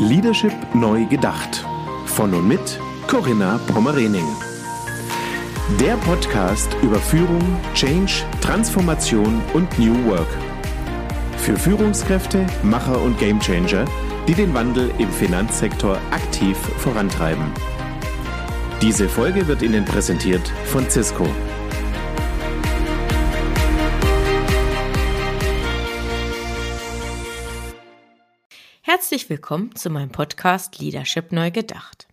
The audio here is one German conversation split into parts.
Leadership neu gedacht. Von und mit Corinna Pommerening. Der Podcast über Führung, Change, Transformation und New Work. Für Führungskräfte, Macher und Gamechanger, die den Wandel im Finanzsektor aktiv vorantreiben. Diese Folge wird Ihnen präsentiert von Cisco. Herzlich willkommen zu meinem Podcast Leadership Neu Gedacht.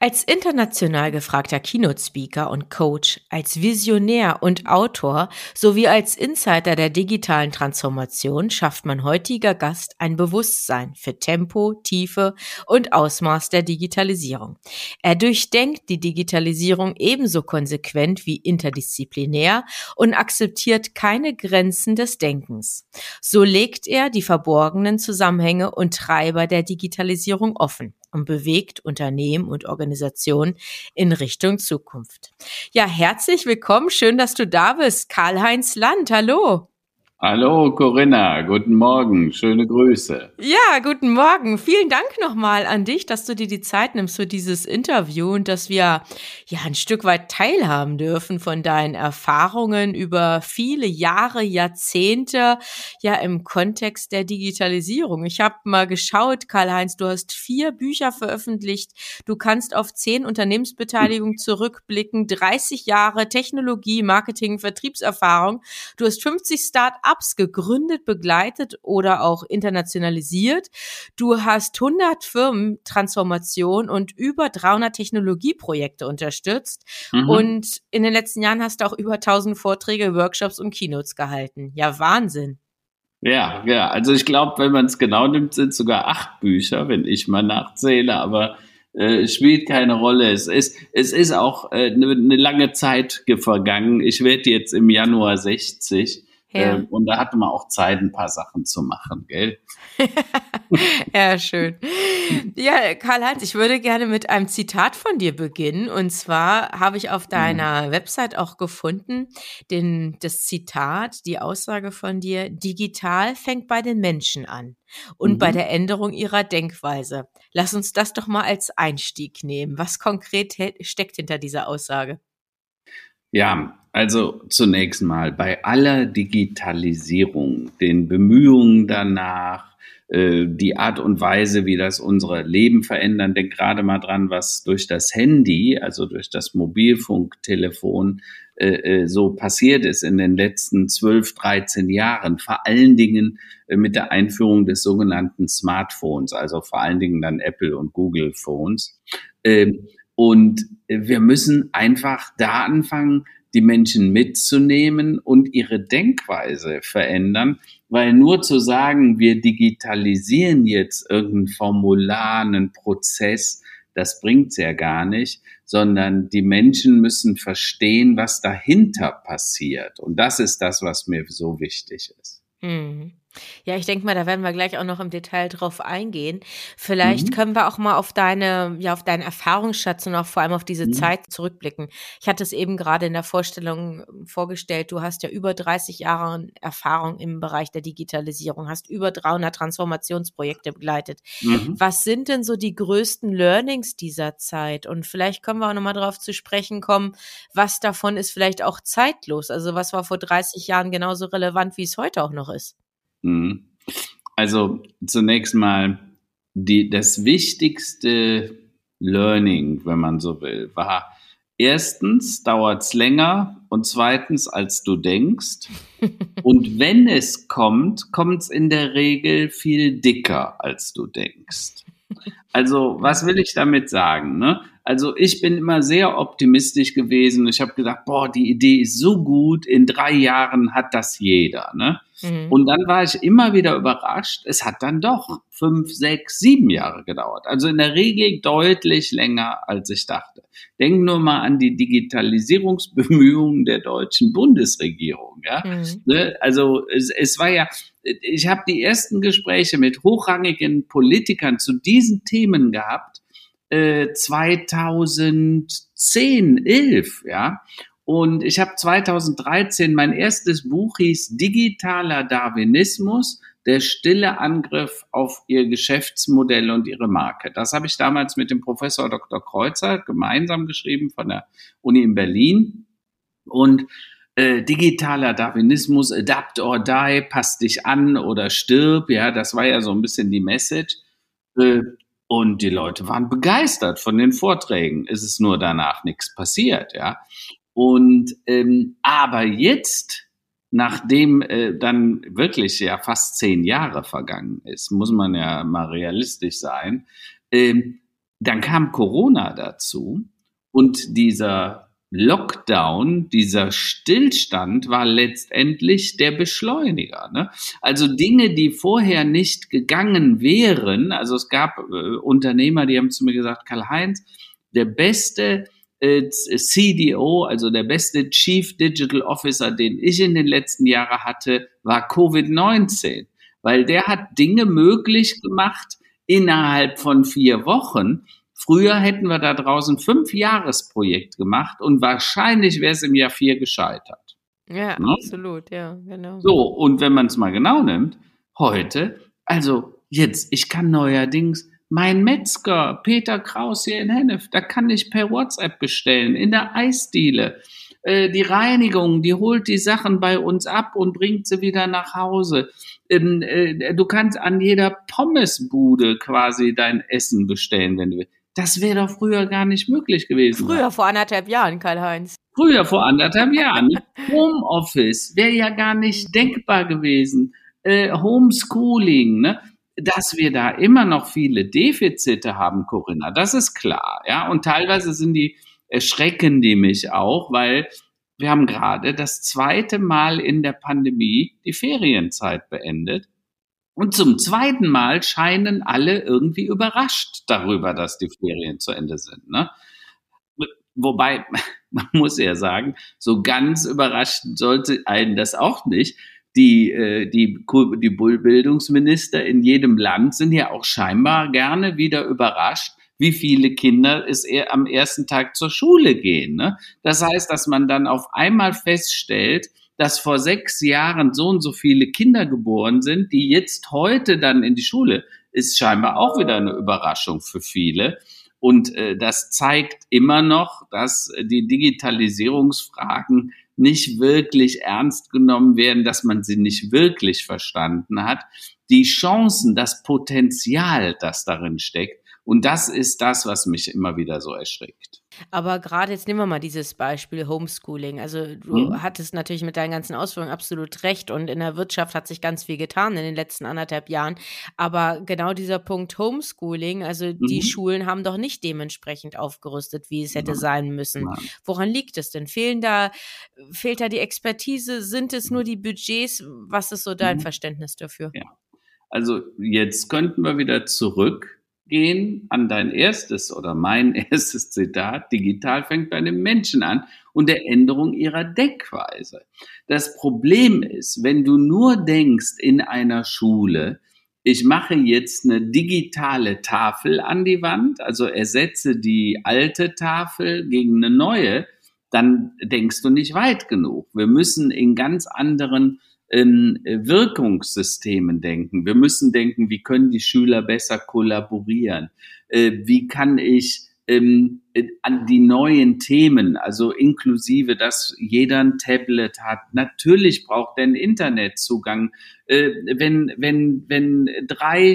Als international gefragter Keynote-Speaker und Coach, als Visionär und Autor sowie als Insider der digitalen Transformation schafft mein heutiger Gast ein Bewusstsein für Tempo, Tiefe und Ausmaß der Digitalisierung. Er durchdenkt die Digitalisierung ebenso konsequent wie interdisziplinär und akzeptiert keine Grenzen des Denkens. So legt er die verborgenen Zusammenhänge und Treiber der Digitalisierung offen und bewegt Unternehmen und Organisationen in Richtung Zukunft. Ja, herzlich willkommen. Schön, dass du da bist. Karl-Heinz Land. Hallo. Hallo Corinna, guten Morgen, schöne Grüße. Ja, guten Morgen. Vielen Dank nochmal an dich, dass du dir die Zeit nimmst für dieses Interview und dass wir ja ein Stück weit teilhaben dürfen von deinen Erfahrungen über viele Jahre, Jahrzehnte, ja im Kontext der Digitalisierung. Ich habe mal geschaut, Karl-Heinz, du hast vier Bücher veröffentlicht. Du kannst auf zehn Unternehmensbeteiligungen zurückblicken, 30 Jahre Technologie, Marketing, Vertriebserfahrung. Du hast 50 Start-ups Startups gegründet, begleitet oder auch internationalisiert. Du hast 100 Firmen Transformation und über 300 Technologieprojekte unterstützt. Mhm. Und in den letzten Jahren hast du auch über 1000 Vorträge, Workshops und Keynotes gehalten. Ja, Wahnsinn. Ja, ja. Also ich glaube, wenn man es genau nimmt, sind sogar acht Bücher, wenn ich mal nachzähle, aber äh, spielt keine Rolle. Es ist, es ist auch eine äh, ne, ne lange Zeit vergangen. Ich werde jetzt im Januar 60 ja. Ähm, und da hatte man auch Zeit, ein paar Sachen zu machen, gell? ja, schön. Ja, Karl-Heinz, ich würde gerne mit einem Zitat von dir beginnen. Und zwar habe ich auf deiner mhm. Website auch gefunden, den, das Zitat, die Aussage von dir, digital fängt bei den Menschen an und mhm. bei der Änderung ihrer Denkweise. Lass uns das doch mal als Einstieg nehmen. Was konkret steckt hinter dieser Aussage? Ja, also zunächst mal bei aller Digitalisierung, den Bemühungen danach, äh, die Art und Weise, wie das unsere Leben verändern, denk gerade mal dran, was durch das Handy, also durch das Mobilfunktelefon äh, äh, so passiert ist in den letzten 12, 13 Jahren, vor allen Dingen mit der Einführung des sogenannten Smartphones, also vor allen Dingen dann Apple und Google Phones. Ähm, und wir müssen einfach da anfangen, die Menschen mitzunehmen und ihre Denkweise verändern, weil nur zu sagen, wir digitalisieren jetzt irgendein Formular, einen Prozess, das bringt's ja gar nicht, sondern die Menschen müssen verstehen, was dahinter passiert. Und das ist das, was mir so wichtig ist. Mhm. Ja, ich denke mal, da werden wir gleich auch noch im Detail drauf eingehen. Vielleicht mhm. können wir auch mal auf deine, ja, auf deinen Erfahrungsschatz und auch vor allem auf diese mhm. Zeit zurückblicken. Ich hatte es eben gerade in der Vorstellung vorgestellt. Du hast ja über 30 Jahre Erfahrung im Bereich der Digitalisierung, hast über 300 Transformationsprojekte begleitet. Mhm. Was sind denn so die größten Learnings dieser Zeit? Und vielleicht können wir auch nochmal darauf zu sprechen kommen, was davon ist vielleicht auch zeitlos? Also was war vor 30 Jahren genauso relevant, wie es heute auch noch ist? Mhm. Also zunächst mal die, das wichtigste Learning, wenn man so will, war erstens dauert es länger und zweitens als du denkst. und wenn es kommt, kommt es in der Regel viel dicker als du denkst. Also was will ich damit sagen? Ne? Also ich bin immer sehr optimistisch gewesen. Ich habe gesagt, boah, die Idee ist so gut, in drei Jahren hat das jeder. Ne? Mhm. Und dann war ich immer wieder überrascht, es hat dann doch fünf, sechs, sieben Jahre gedauert. Also in der Regel deutlich länger, als ich dachte. Denk nur mal an die Digitalisierungsbemühungen der deutschen Bundesregierung. Ja? Mhm. Ne? Also es, es war ja, ich habe die ersten Gespräche mit hochrangigen Politikern zu diesen Themen gehabt 2010, äh, 11, ja. Und ich habe 2013 mein erstes Buch hieß Digitaler Darwinismus, der stille Angriff auf ihr Geschäftsmodell und ihre Marke. Das habe ich damals mit dem Professor Dr. Kreuzer gemeinsam geschrieben von der Uni in Berlin. Und äh, digitaler Darwinismus, adapt or die, passt dich an oder stirb, ja, das war ja so ein bisschen die Message. Äh, und die Leute waren begeistert von den Vorträgen. Es ist nur danach nichts passiert, ja. Und ähm, aber jetzt nachdem äh, dann wirklich ja fast zehn Jahre vergangen ist, muss man ja mal realistisch sein, ähm, dann kam Corona dazu und dieser Lockdown, dieser Stillstand war letztendlich der Beschleuniger. Ne? Also Dinge, die vorher nicht gegangen wären, also es gab äh, Unternehmer, die haben zu mir gesagt, Karl-Heinz, der beste äh, CDO, also der beste Chief Digital Officer, den ich in den letzten Jahren hatte, war Covid-19, weil der hat Dinge möglich gemacht innerhalb von vier Wochen. Früher hätten wir da draußen fünf Jahresprojekt gemacht und wahrscheinlich wäre es im Jahr vier gescheitert. Ja, ne? absolut, ja, genau. So, und wenn man es mal genau nimmt, heute, also jetzt, ich kann neuerdings mein Metzger, Peter Kraus hier in Hennef, da kann ich per WhatsApp bestellen, in der Eisdiele. Äh, die Reinigung, die holt die Sachen bei uns ab und bringt sie wieder nach Hause. Ähm, äh, du kannst an jeder Pommesbude quasi dein Essen bestellen, wenn du willst. Das wäre doch früher gar nicht möglich gewesen. Früher, vor anderthalb Jahren, Karl-Heinz. Früher, vor anderthalb Jahren. Homeoffice wäre ja gar nicht denkbar gewesen. Äh, Homeschooling, ne? dass wir da immer noch viele Defizite haben, Corinna, das ist klar, ja. Und teilweise sind die erschrecken die mich auch, weil wir haben gerade das zweite Mal in der Pandemie die Ferienzeit beendet. Und zum zweiten Mal scheinen alle irgendwie überrascht darüber, dass die Ferien zu Ende sind. Ne? Wobei, man muss ja sagen, so ganz überrascht sollte einen das auch nicht, die, äh, die, die Bildungsminister in jedem Land sind ja auch scheinbar gerne wieder überrascht, wie viele Kinder es eher am ersten Tag zur Schule gehen. Ne? Das heißt, dass man dann auf einmal feststellt, dass vor sechs Jahren so und so viele Kinder geboren sind, die jetzt heute dann in die Schule, ist scheinbar auch wieder eine Überraschung für viele. Und äh, das zeigt immer noch, dass die Digitalisierungsfragen nicht wirklich ernst genommen werden, dass man sie nicht wirklich verstanden hat. Die Chancen, das Potenzial, das darin steckt. Und das ist das, was mich immer wieder so erschrickt. Aber gerade jetzt nehmen wir mal dieses Beispiel Homeschooling. Also du mhm. hattest natürlich mit deinen ganzen Ausführungen absolut recht und in der Wirtschaft hat sich ganz viel getan in den letzten anderthalb Jahren. Aber genau dieser Punkt Homeschooling, also mhm. die Schulen haben doch nicht dementsprechend aufgerüstet, wie es hätte ja. sein müssen. Woran liegt es denn? Fehlen da, fehlt da die Expertise? Sind es nur die Budgets? Was ist so dein mhm. Verständnis dafür? Ja. Also jetzt könnten wir wieder zurück gehen an dein erstes oder mein erstes Zitat, digital fängt bei den Menschen an und der Änderung ihrer Denkweise. Das Problem ist, wenn du nur denkst in einer Schule, ich mache jetzt eine digitale Tafel an die Wand, also ersetze die alte Tafel gegen eine neue, dann denkst du nicht weit genug. Wir müssen in ganz anderen in Wirkungssystemen denken. Wir müssen denken, wie können die Schüler besser kollaborieren? Äh, wie kann ich ähm, an die neuen Themen, also inklusive, dass jeder ein Tablet hat. Natürlich braucht er einen Internetzugang. Äh, wenn, wenn, wenn drei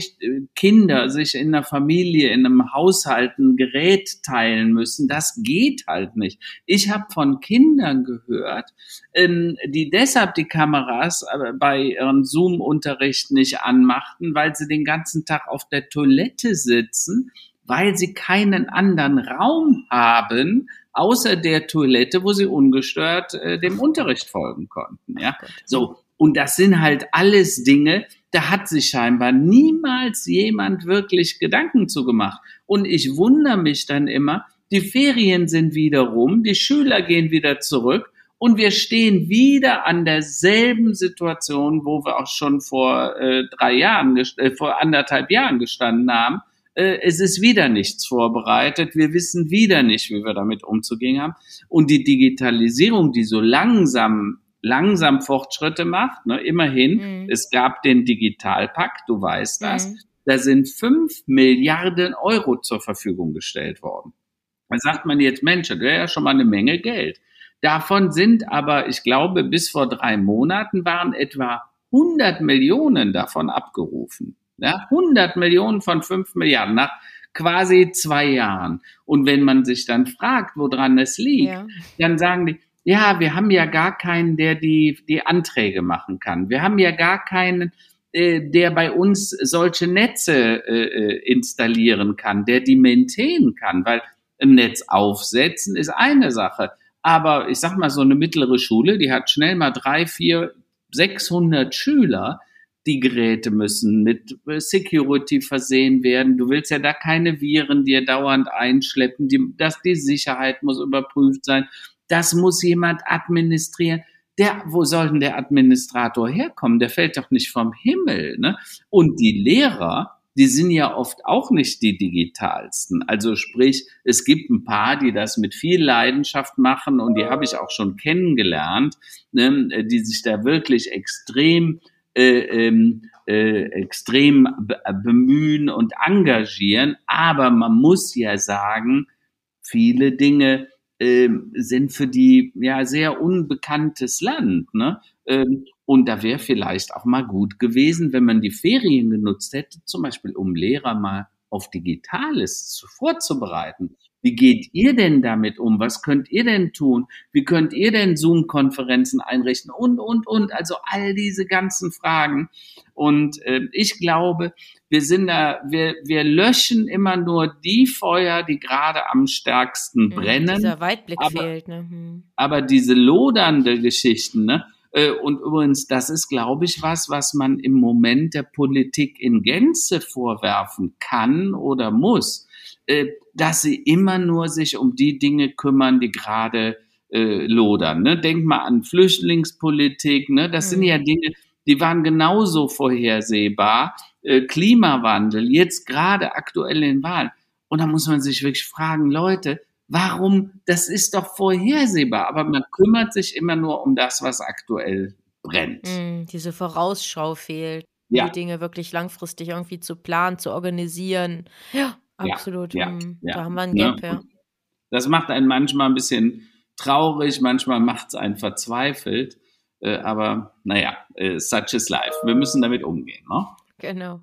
Kinder sich in einer Familie, in einem Haushalt ein Gerät teilen müssen, das geht halt nicht. Ich habe von Kindern gehört, ähm, die deshalb die Kameras äh, bei ihrem Zoom-Unterricht nicht anmachten, weil sie den ganzen Tag auf der Toilette sitzen weil sie keinen anderen Raum haben, außer der Toilette, wo sie ungestört äh, dem Unterricht folgen konnten. Ja, so. Und das sind halt alles Dinge, da hat sich scheinbar niemals jemand wirklich Gedanken zu gemacht. Und ich wundere mich dann immer, die Ferien sind wieder rum, die Schüler gehen wieder zurück und wir stehen wieder an derselben Situation, wo wir auch schon vor äh, drei Jahren, äh, vor anderthalb Jahren gestanden haben es ist wieder nichts vorbereitet, wir wissen wieder nicht, wie wir damit umzugehen haben. Und die Digitalisierung, die so langsam langsam Fortschritte macht. Ne? Immerhin, mhm. es gab den Digitalpakt, du weißt das. Mhm. Da sind fünf Milliarden Euro zur Verfügung gestellt worden. Da sagt man jetzt, Mensch, das wäre ja schon mal eine Menge Geld. Davon sind aber, ich glaube, bis vor drei Monaten waren etwa 100 Millionen davon abgerufen. Ja, 100 Millionen von 5 Milliarden nach quasi zwei Jahren. Und wenn man sich dann fragt, woran es liegt, ja. dann sagen die, ja, wir haben ja gar keinen, der die, die Anträge machen kann. Wir haben ja gar keinen, äh, der bei uns solche Netze äh, äh, installieren kann, der die maintainen kann, weil ein Netz aufsetzen ist eine Sache. Aber ich sag mal, so eine mittlere Schule, die hat schnell mal drei, vier, 600 Schüler. Die Geräte müssen mit Security versehen werden. Du willst ja da keine Viren dir dauernd einschleppen. Die, dass die Sicherheit muss überprüft sein. Das muss jemand administrieren. Der, wo soll denn der Administrator herkommen? Der fällt doch nicht vom Himmel. Ne? Und die Lehrer, die sind ja oft auch nicht die digitalsten. Also sprich, es gibt ein paar, die das mit viel Leidenschaft machen und die habe ich auch schon kennengelernt, ne, die sich da wirklich extrem äh, ähm, äh, extrem bemühen und engagieren. Aber man muss ja sagen, viele Dinge äh, sind für die ja sehr unbekanntes Land. Ne? Ähm, und da wäre vielleicht auch mal gut gewesen, wenn man die Ferien genutzt hätte, zum Beispiel um Lehrer mal auf Digitales vorzubereiten. Wie geht ihr denn damit um? Was könnt ihr denn tun? Wie könnt ihr denn Zoom-Konferenzen einrichten? Und, und, und. Also all diese ganzen Fragen. Und äh, ich glaube, wir sind da, wir, wir löschen immer nur die Feuer, die gerade am stärksten mhm, brennen. Dieser Weitblick aber, fehlt, ne? Hm. Aber diese lodernde Geschichten, ne? Äh, und übrigens, das ist, glaube ich, was, was man im Moment der Politik in Gänze vorwerfen kann oder muss, dass sie immer nur sich um die Dinge kümmern, die gerade äh, lodern. Ne? Denk mal an Flüchtlingspolitik. Ne? Das mhm. sind ja Dinge, die waren genauso vorhersehbar. Äh, Klimawandel, jetzt gerade aktuell in Wahlen. Und da muss man sich wirklich fragen, Leute, Warum? Das ist doch vorhersehbar, aber man kümmert sich immer nur um das, was aktuell brennt. Mm, diese Vorausschau fehlt, ja. die Dinge wirklich langfristig irgendwie zu planen, zu organisieren. Ja, absolut. Ja, mm, ja, da haben wir ein Gap, ja. Das macht einen manchmal ein bisschen traurig, manchmal macht es einen verzweifelt. Äh, aber naja, äh, such is life. Wir müssen damit umgehen. Ne? Genau.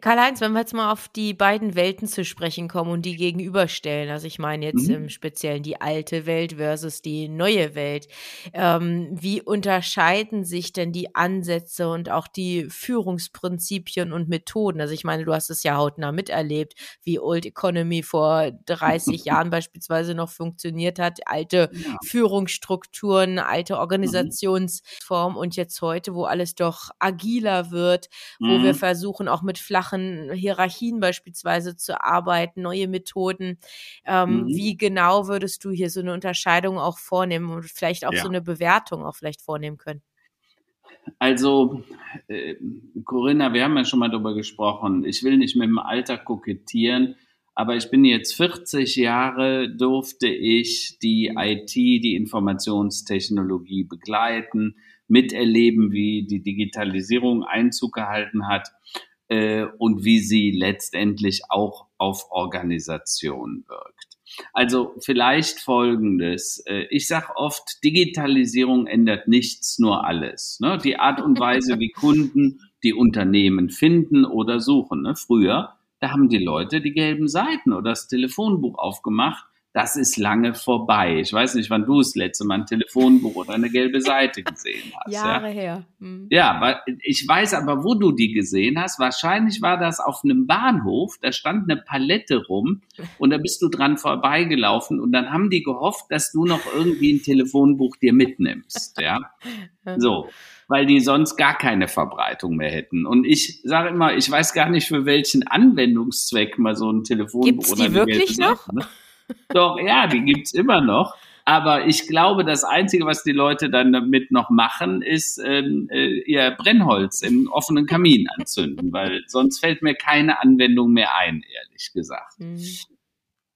Karl-Heinz, wenn wir jetzt mal auf die beiden Welten zu sprechen kommen und die gegenüberstellen, also ich meine jetzt mhm. im Speziellen die alte Welt versus die neue Welt, ähm, wie unterscheiden sich denn die Ansätze und auch die Führungsprinzipien und Methoden? Also ich meine, du hast es ja hautnah miterlebt, wie Old Economy vor 30 Jahren beispielsweise noch funktioniert hat, alte ja. Führungsstrukturen, alte. Organisationsformen mhm. und jetzt heute, wo alles doch agiler wird, wo mhm. wir wir mhm. versuchen auch mit flachen Hierarchien beispielsweise zu arbeiten, neue Methoden. Ähm, mhm. Wie genau würdest du hier so eine Unterscheidung auch vornehmen und vielleicht auch ja. so eine Bewertung auch vielleicht vornehmen können? Also, äh, Corinna, wir haben ja schon mal darüber gesprochen. Ich will nicht mit dem Alter kokettieren, aber ich bin jetzt 40 Jahre, durfte ich die IT, die Informationstechnologie begleiten miterleben, wie die Digitalisierung Einzug gehalten hat äh, und wie sie letztendlich auch auf Organisation wirkt. Also vielleicht Folgendes. Äh, ich sage oft, Digitalisierung ändert nichts, nur alles. Ne? Die Art und Weise, wie Kunden die Unternehmen finden oder suchen. Ne? Früher, da haben die Leute die gelben Seiten oder das Telefonbuch aufgemacht das ist lange vorbei. Ich weiß nicht, wann du das letzte Mal ein Telefonbuch oder eine gelbe Seite gesehen hast. Jahre ja? her. Hm. Ja, ich weiß aber, wo du die gesehen hast. Wahrscheinlich war das auf einem Bahnhof. Da stand eine Palette rum und da bist du dran vorbeigelaufen und dann haben die gehofft, dass du noch irgendwie ein Telefonbuch dir mitnimmst. Ja, so weil die sonst gar keine Verbreitung mehr hätten. Und ich sage immer, ich weiß gar nicht, für welchen Anwendungszweck mal so ein Telefonbuch Gibt's oder die wirklich noch? Seite, ne? Doch, ja, die gibt's immer noch. Aber ich glaube, das Einzige, was die Leute dann damit noch machen, ist ähm, äh, ihr Brennholz im offenen Kamin anzünden, weil sonst fällt mir keine Anwendung mehr ein, ehrlich gesagt. Mhm.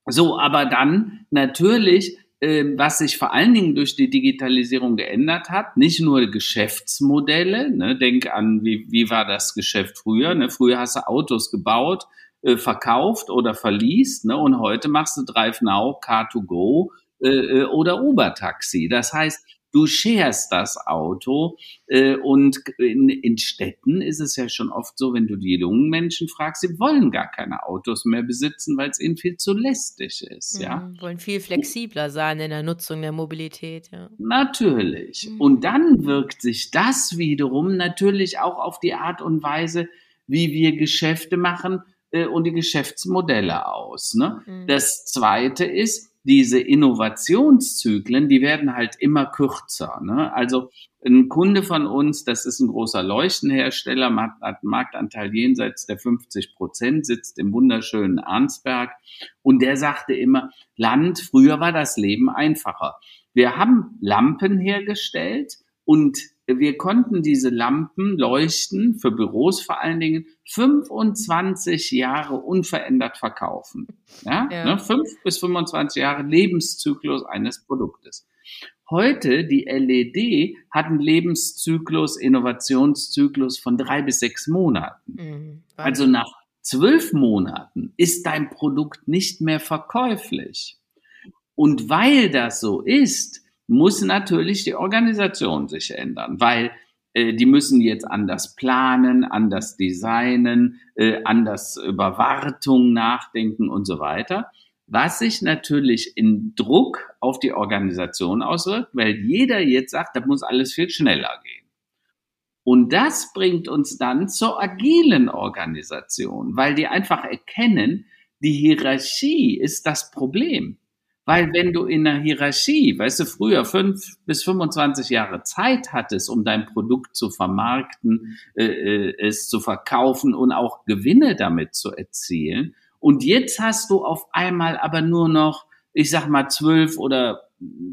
So, aber dann natürlich ähm, was sich vor allen Dingen durch die Digitalisierung geändert hat, nicht nur Geschäftsmodelle, ne, denk an, wie, wie war das Geschäft früher, ne? früher hast du Autos gebaut, äh, verkauft oder verliest, ne? und heute machst du Drive Now, Car2Go äh, äh, oder Uber-Taxi. Das heißt, du sharest das Auto. Äh, und in, in Städten ist es ja schon oft so, wenn du die jungen Menschen fragst, sie wollen gar keine Autos mehr besitzen, weil es ihnen viel zu lästig ist. Mhm, ja, wollen viel flexibler sein in der Nutzung der Mobilität. Ja. Natürlich. Mhm. Und dann wirkt sich das wiederum natürlich auch auf die Art und Weise, wie wir Geschäfte machen äh, und die Geschäftsmodelle aus. Ne? Mhm. Das Zweite ist, diese Innovationszyklen, die werden halt immer kürzer. Ne? Also ein Kunde von uns, das ist ein großer Leuchtenhersteller, hat einen Marktanteil jenseits der 50 Prozent, sitzt im wunderschönen Arnsberg und der sagte immer, Land, früher war das Leben einfacher. Wir haben Lampen hergestellt und wir konnten diese Lampen leuchten, für Büros vor allen Dingen, 25 Jahre unverändert verkaufen. Ja, ja. Ne, fünf bis 25 Jahre Lebenszyklus eines Produktes. Heute, die LED hat einen Lebenszyklus, Innovationszyklus von drei bis sechs Monaten. Mhm, also nach zwölf Monaten ist dein Produkt nicht mehr verkäuflich. Und weil das so ist, muss natürlich die Organisation sich ändern, weil äh, die müssen jetzt anders planen, anders designen, äh, anders über Wartung nachdenken und so weiter. Was sich natürlich in Druck auf die Organisation auswirkt, weil jeder jetzt sagt, das muss alles viel schneller gehen. Und das bringt uns dann zur agilen Organisation, weil die einfach erkennen, die Hierarchie ist das Problem. Weil wenn du in der Hierarchie, weißt du, früher fünf bis 25 Jahre Zeit hattest, um dein Produkt zu vermarkten, äh, äh, es zu verkaufen und auch Gewinne damit zu erzielen. Und jetzt hast du auf einmal aber nur noch, ich sag mal, zwölf oder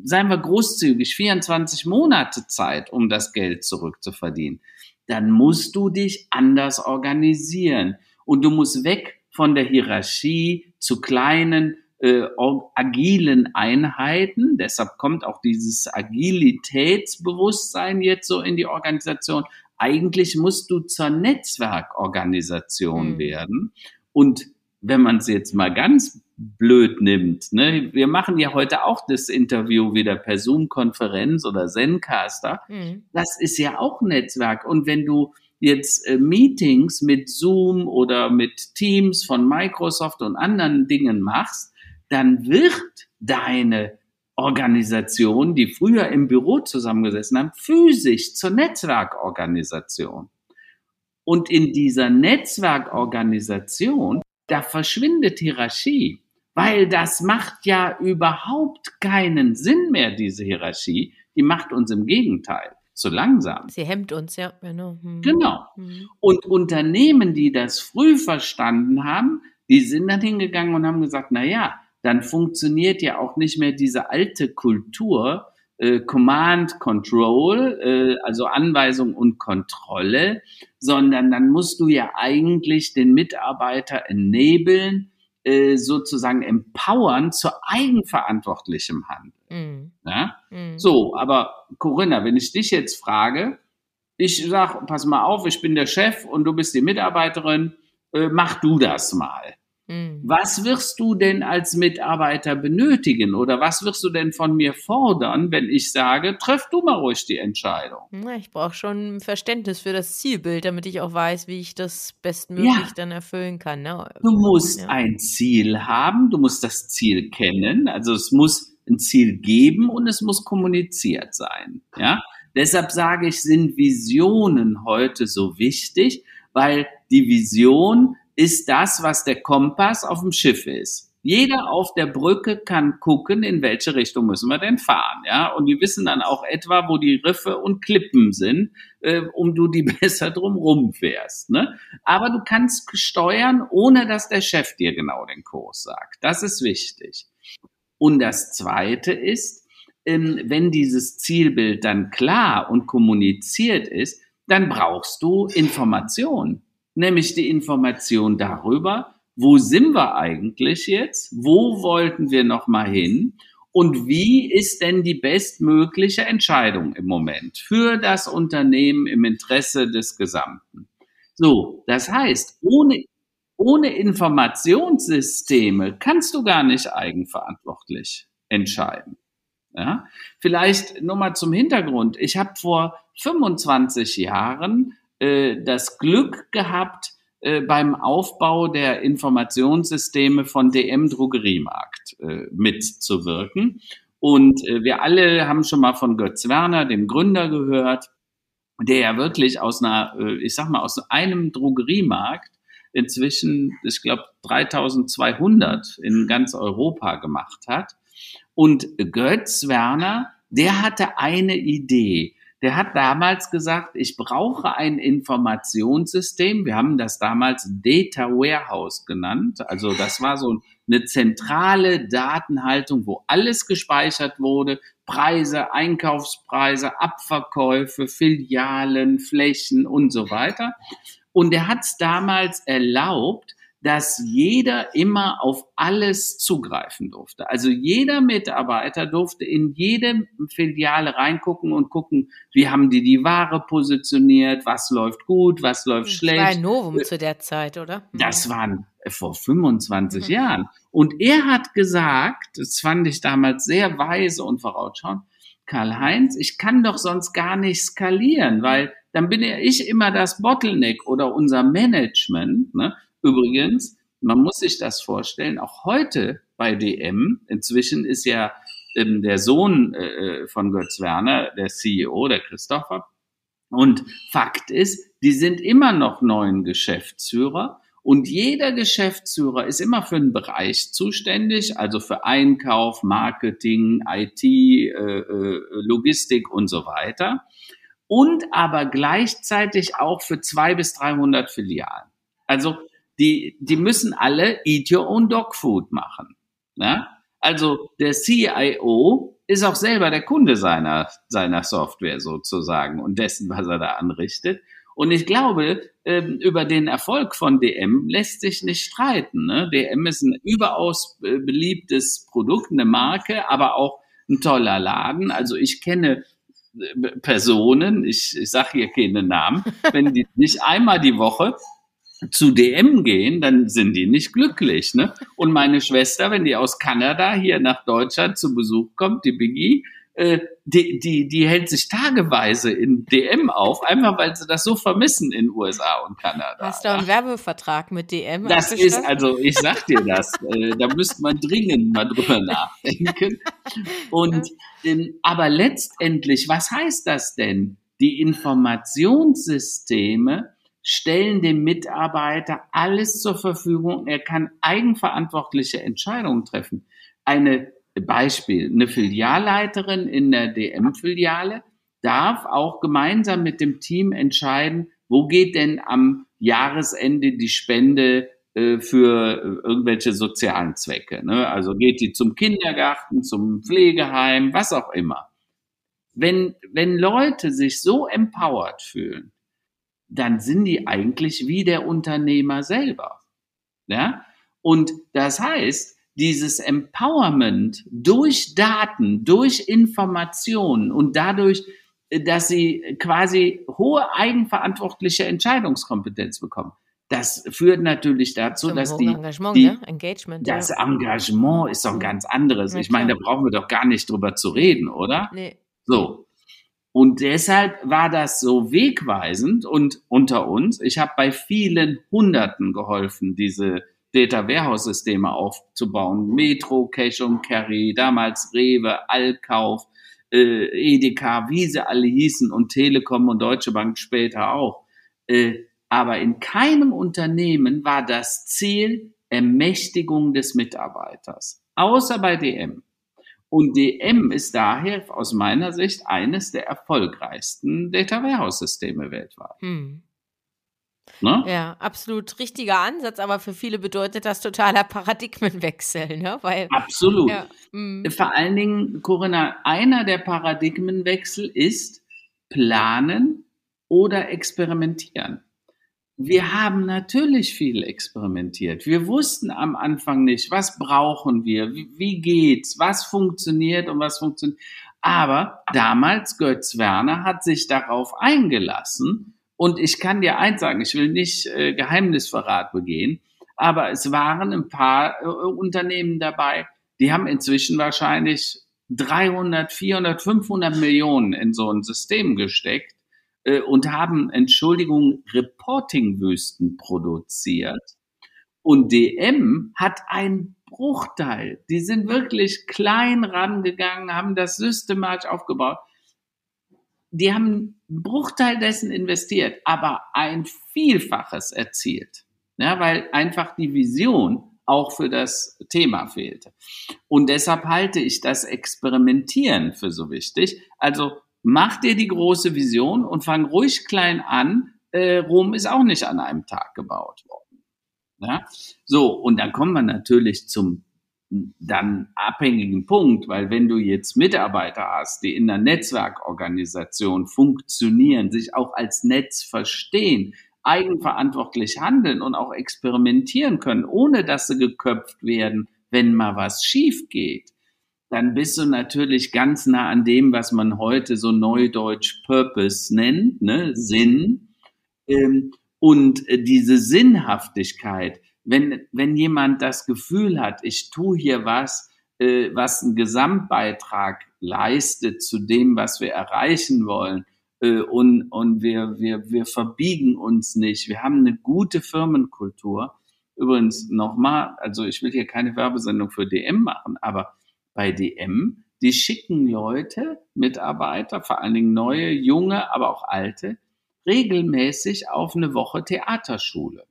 seien wir großzügig, 24 Monate Zeit, um das Geld zurückzuverdienen. Dann musst du dich anders organisieren. Und du musst weg von der Hierarchie zu kleinen, äh, agilen Einheiten. Deshalb kommt auch dieses Agilitätsbewusstsein jetzt so in die Organisation. Eigentlich musst du zur Netzwerkorganisation mhm. werden. Und wenn man es jetzt mal ganz blöd nimmt, ne, wir machen ja heute auch das Interview wieder per Zoom-Konferenz oder Zencaster. Mhm. Das ist ja auch Netzwerk. Und wenn du jetzt äh, Meetings mit Zoom oder mit Teams von Microsoft und anderen Dingen machst, dann wird deine Organisation, die früher im Büro zusammengesessen haben, physisch zur Netzwerkorganisation. Und in dieser Netzwerkorganisation, da verschwindet Hierarchie, weil das macht ja überhaupt keinen Sinn mehr, diese Hierarchie. Die macht uns im Gegenteil zu langsam. Sie hemmt uns, ja. Genau. Hm. genau. Hm. Und Unternehmen, die das früh verstanden haben, die sind dann hingegangen und haben gesagt, na ja, dann funktioniert ja auch nicht mehr diese alte Kultur, äh, Command Control, äh, also Anweisung und Kontrolle, sondern dann musst du ja eigentlich den Mitarbeiter enablen, äh, sozusagen empowern zu eigenverantwortlichem Handeln. Mm. Ja? Mm. So, aber Corinna, wenn ich dich jetzt frage, ich sag, pass mal auf, ich bin der Chef und du bist die Mitarbeiterin, äh, mach du das mal. Mhm. Was wirst du denn als Mitarbeiter benötigen oder was wirst du denn von mir fordern, wenn ich sage, treff du mal ruhig die Entscheidung? Na, ich brauche schon Verständnis für das Zielbild, damit ich auch weiß, wie ich das bestmöglich ja. dann erfüllen kann. Ne? Du musst ja. ein Ziel haben, du musst das Ziel kennen, also es muss ein Ziel geben und es muss kommuniziert sein. Ja? Deshalb sage ich, sind Visionen heute so wichtig, weil die Vision ist das, was der Kompass auf dem Schiff ist. Jeder auf der Brücke kann gucken, in welche Richtung müssen wir denn fahren, ja. Und die wissen dann auch etwa, wo die Riffe und Klippen sind, äh, um du die besser drumrum fährst. Ne? Aber du kannst steuern, ohne dass der Chef dir genau den Kurs sagt. Das ist wichtig. Und das Zweite ist, ähm, wenn dieses Zielbild dann klar und kommuniziert ist, dann brauchst du Informationen nämlich die Information darüber, wo sind wir eigentlich jetzt, wo wollten wir noch mal hin Und wie ist denn die bestmögliche Entscheidung im Moment für das Unternehmen im Interesse des Gesamten? So, das heißt, ohne, ohne Informationssysteme kannst du gar nicht eigenverantwortlich entscheiden. Ja? Vielleicht nur mal zum Hintergrund. Ich habe vor 25 Jahren äh, das Glück gehabt, äh, beim Aufbau der Informationssysteme von DM Drogeriemarkt äh, mitzuwirken. Und äh, wir alle haben schon mal von Götz Werner, dem Gründer, gehört, der ja wirklich aus einer, äh, ich sag mal, aus einem Drogeriemarkt inzwischen, ich glaube, 3200 in ganz Europa gemacht hat. Und Götz Werner, der hatte eine Idee der hat damals gesagt, ich brauche ein Informationssystem. Wir haben das damals Data Warehouse genannt. Also das war so eine zentrale Datenhaltung, wo alles gespeichert wurde. Preise, Einkaufspreise, Abverkäufe, Filialen, Flächen und so weiter. Und er hat es damals erlaubt, dass jeder immer auf alles zugreifen durfte. Also jeder Mitarbeiter durfte in jede Filiale reingucken und gucken, wie haben die die Ware positioniert, was läuft gut, was läuft das schlecht. war ein Novum zu der Zeit, oder? Das waren vor 25 mhm. Jahren. Und er hat gesagt, das fand ich damals sehr weise und vorausschauend, Karl-Heinz, ich kann doch sonst gar nicht skalieren, weil dann bin ja ich immer das Bottleneck oder unser Management. Ne? Übrigens, man muss sich das vorstellen, auch heute bei DM, inzwischen ist ja ähm, der Sohn äh, von Götz Werner, der CEO, der Christopher. Und Fakt ist, die sind immer noch neuen Geschäftsführer. Und jeder Geschäftsführer ist immer für einen Bereich zuständig, also für Einkauf, Marketing, IT, äh, äh, Logistik und so weiter. Und aber gleichzeitig auch für zwei bis 300 Filialen. Also die, die müssen alle Eat Your Own Dog Food machen. Ja? Also der CIO ist auch selber der Kunde seiner, seiner Software sozusagen und dessen, was er da anrichtet. Und ich glaube, ähm, über den Erfolg von DM lässt sich nicht streiten. Ne? DM ist ein überaus äh, beliebtes Produkt, eine Marke, aber auch ein toller Laden. Also ich kenne äh, Personen, ich, ich sage hier keine Namen, wenn die nicht einmal die Woche zu DM gehen, dann sind die nicht glücklich. Ne? Und meine Schwester, wenn die aus Kanada hier nach Deutschland zu Besuch kommt, die Biggie, äh, die, die, die hält sich tageweise in DM auf, einfach weil sie das so vermissen in USA und Kanada. Hast du einen Werbevertrag mit DM? Das ist, also ich sag dir das, äh, da müsste man dringend mal drüber nachdenken. Und, ähm, aber letztendlich, was heißt das denn? Die Informationssysteme, stellen dem Mitarbeiter alles zur Verfügung. Er kann eigenverantwortliche Entscheidungen treffen. Eine Beispiel, eine Filialleiterin in der DM-Filiale darf auch gemeinsam mit dem Team entscheiden, wo geht denn am Jahresende die Spende äh, für irgendwelche sozialen Zwecke. Ne? Also geht die zum Kindergarten, zum Pflegeheim, was auch immer. Wenn, wenn Leute sich so empowered fühlen, dann sind die eigentlich wie der Unternehmer selber. Ja? Und das heißt, dieses Empowerment durch Daten, durch Informationen und dadurch, dass sie quasi hohe eigenverantwortliche Entscheidungskompetenz bekommen. Das führt natürlich dazu, Zum dass die, Engagement, die ja? Engagement, das ja. Engagement ist doch ein ganz anderes. Ja, ich meine, da brauchen wir doch gar nicht drüber zu reden, oder? Nee. So. Und deshalb war das so wegweisend und unter uns, ich habe bei vielen Hunderten geholfen, diese Data Warehouse Systeme aufzubauen. Metro, Cash und Carry, damals Rewe, Allkauf, äh, Edeka, wie sie alle hießen und Telekom und Deutsche Bank später auch. Äh, aber in keinem Unternehmen war das Ziel Ermächtigung des Mitarbeiters. Außer bei DM. Und DM ist daher aus meiner Sicht eines der erfolgreichsten Data Warehouse Systeme weltweit. Hm. Ne? Ja, absolut richtiger Ansatz, aber für viele bedeutet das totaler Paradigmenwechsel, ne? Weil, absolut. Ja, hm. Vor allen Dingen, Corinna, einer der Paradigmenwechsel ist planen oder experimentieren. Wir haben natürlich viel experimentiert. Wir wussten am Anfang nicht, was brauchen wir, wie, geht's, was funktioniert und was funktioniert. Aber damals Götz Werner hat sich darauf eingelassen. Und ich kann dir eins sagen, ich will nicht äh, Geheimnisverrat begehen, aber es waren ein paar äh, Unternehmen dabei, die haben inzwischen wahrscheinlich 300, 400, 500 Millionen in so ein System gesteckt äh, und haben, Entschuldigung, Reportingwüsten produziert. Und DM hat ein Bruchteil. Die sind wirklich klein rangegangen, haben das systematisch aufgebaut. Die haben einen Bruchteil dessen investiert, aber ein Vielfaches erzielt. Ja, weil einfach die Vision auch für das Thema fehlte. Und deshalb halte ich das Experimentieren für so wichtig. Also mach dir die große Vision und fang ruhig klein an. Äh, Rom ist auch nicht an einem Tag gebaut worden. Ja? So, und dann kommen wir natürlich zum dann abhängigen Punkt, weil wenn du jetzt Mitarbeiter hast, die in der Netzwerkorganisation funktionieren, sich auch als Netz verstehen, eigenverantwortlich handeln und auch experimentieren können, ohne dass sie geköpft werden, wenn mal was schief geht, dann bist du natürlich ganz nah an dem, was man heute so neudeutsch Purpose nennt, ne? Sinn. Ähm, und äh, diese Sinnhaftigkeit, wenn, wenn jemand das Gefühl hat, ich tue hier was, äh, was einen Gesamtbeitrag leistet zu dem, was wir erreichen wollen, äh, und, und wir, wir, wir verbiegen uns nicht, wir haben eine gute Firmenkultur. Übrigens nochmal, also ich will hier keine Werbesendung für DM machen, aber bei DM, die schicken Leute, Mitarbeiter, vor allen Dingen neue, junge, aber auch alte, regelmäßig auf eine Woche Theaterschule.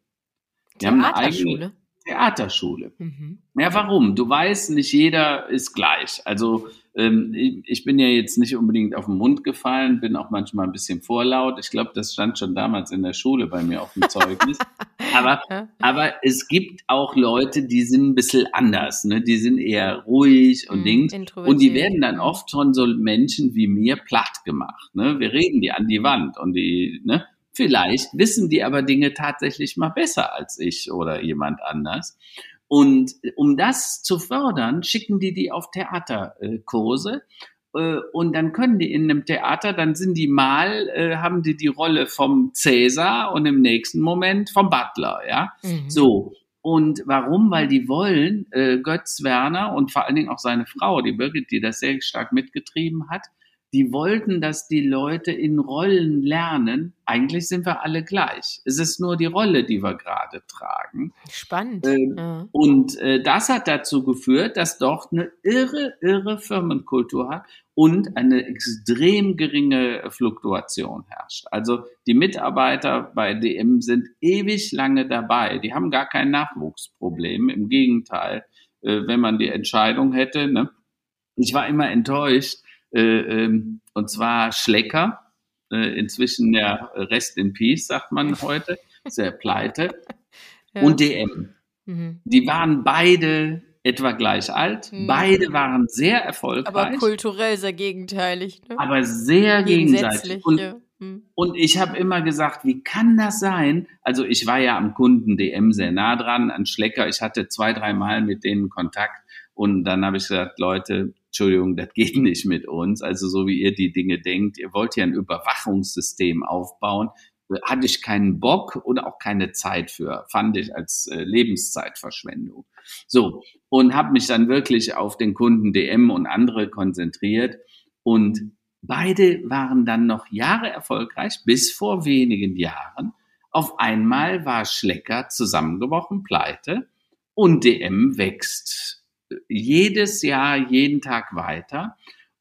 Die Theaterschule? Theaterschule. Mhm. Ja, warum? Du weißt, nicht jeder ist gleich. Also ich bin ja jetzt nicht unbedingt auf den Mund gefallen, bin auch manchmal ein bisschen vorlaut. Ich glaube, das stand schon damals in der Schule bei mir auf dem Zeugnis. aber, aber es gibt auch Leute, die sind ein bisschen anders. Ne? Die sind eher ruhig und mhm, Dings. Und die werden dann oft von so Menschen wie mir platt gemacht. Ne? Wir reden die an die Wand und die, ne? Vielleicht wissen die aber Dinge tatsächlich mal besser als ich oder jemand anders. Und um das zu fördern, schicken die die auf Theaterkurse. Äh, und dann können die in einem Theater, dann sind die mal, äh, haben die die Rolle vom Cäsar und im nächsten Moment vom Butler, ja. Mhm. So. Und warum? Weil die wollen, äh, Götz Werner und vor allen Dingen auch seine Frau, die Birgit, die das sehr stark mitgetrieben hat, die wollten, dass die Leute in Rollen lernen. Eigentlich sind wir alle gleich. Es ist nur die Rolle, die wir gerade tragen. Spannend. Ähm, ja. Und äh, das hat dazu geführt, dass dort eine irre, irre Firmenkultur hat und eine extrem geringe Fluktuation herrscht. Also die Mitarbeiter bei DM sind ewig lange dabei. Die haben gar kein Nachwuchsproblem. Im Gegenteil, äh, wenn man die Entscheidung hätte. Ne? Ich war immer enttäuscht und zwar Schlecker, äh, inzwischen der Rest in Peace, sagt man heute, sehr pleite, ja. und DM. Mhm. Die waren beide etwa gleich alt. Mhm. Beide waren sehr erfolgreich. Aber kulturell sehr gegenteilig. Ne? Aber sehr gegenseitig. Und, ja. mhm. und ich habe immer gesagt, wie kann das sein? Also ich war ja am Kunden DM sehr nah dran, an Schlecker. Ich hatte zwei, drei Mal mit denen Kontakt. Und dann habe ich gesagt, Leute, Entschuldigung, das geht nicht mit uns. Also so wie ihr die Dinge denkt, ihr wollt ja ein Überwachungssystem aufbauen, hatte ich keinen Bock oder auch keine Zeit für, fand ich als äh, Lebenszeitverschwendung. So, und habe mich dann wirklich auf den Kunden DM und andere konzentriert und beide waren dann noch Jahre erfolgreich, bis vor wenigen Jahren. Auf einmal war Schlecker zusammengebrochen, pleite und DM wächst jedes Jahr, jeden Tag weiter.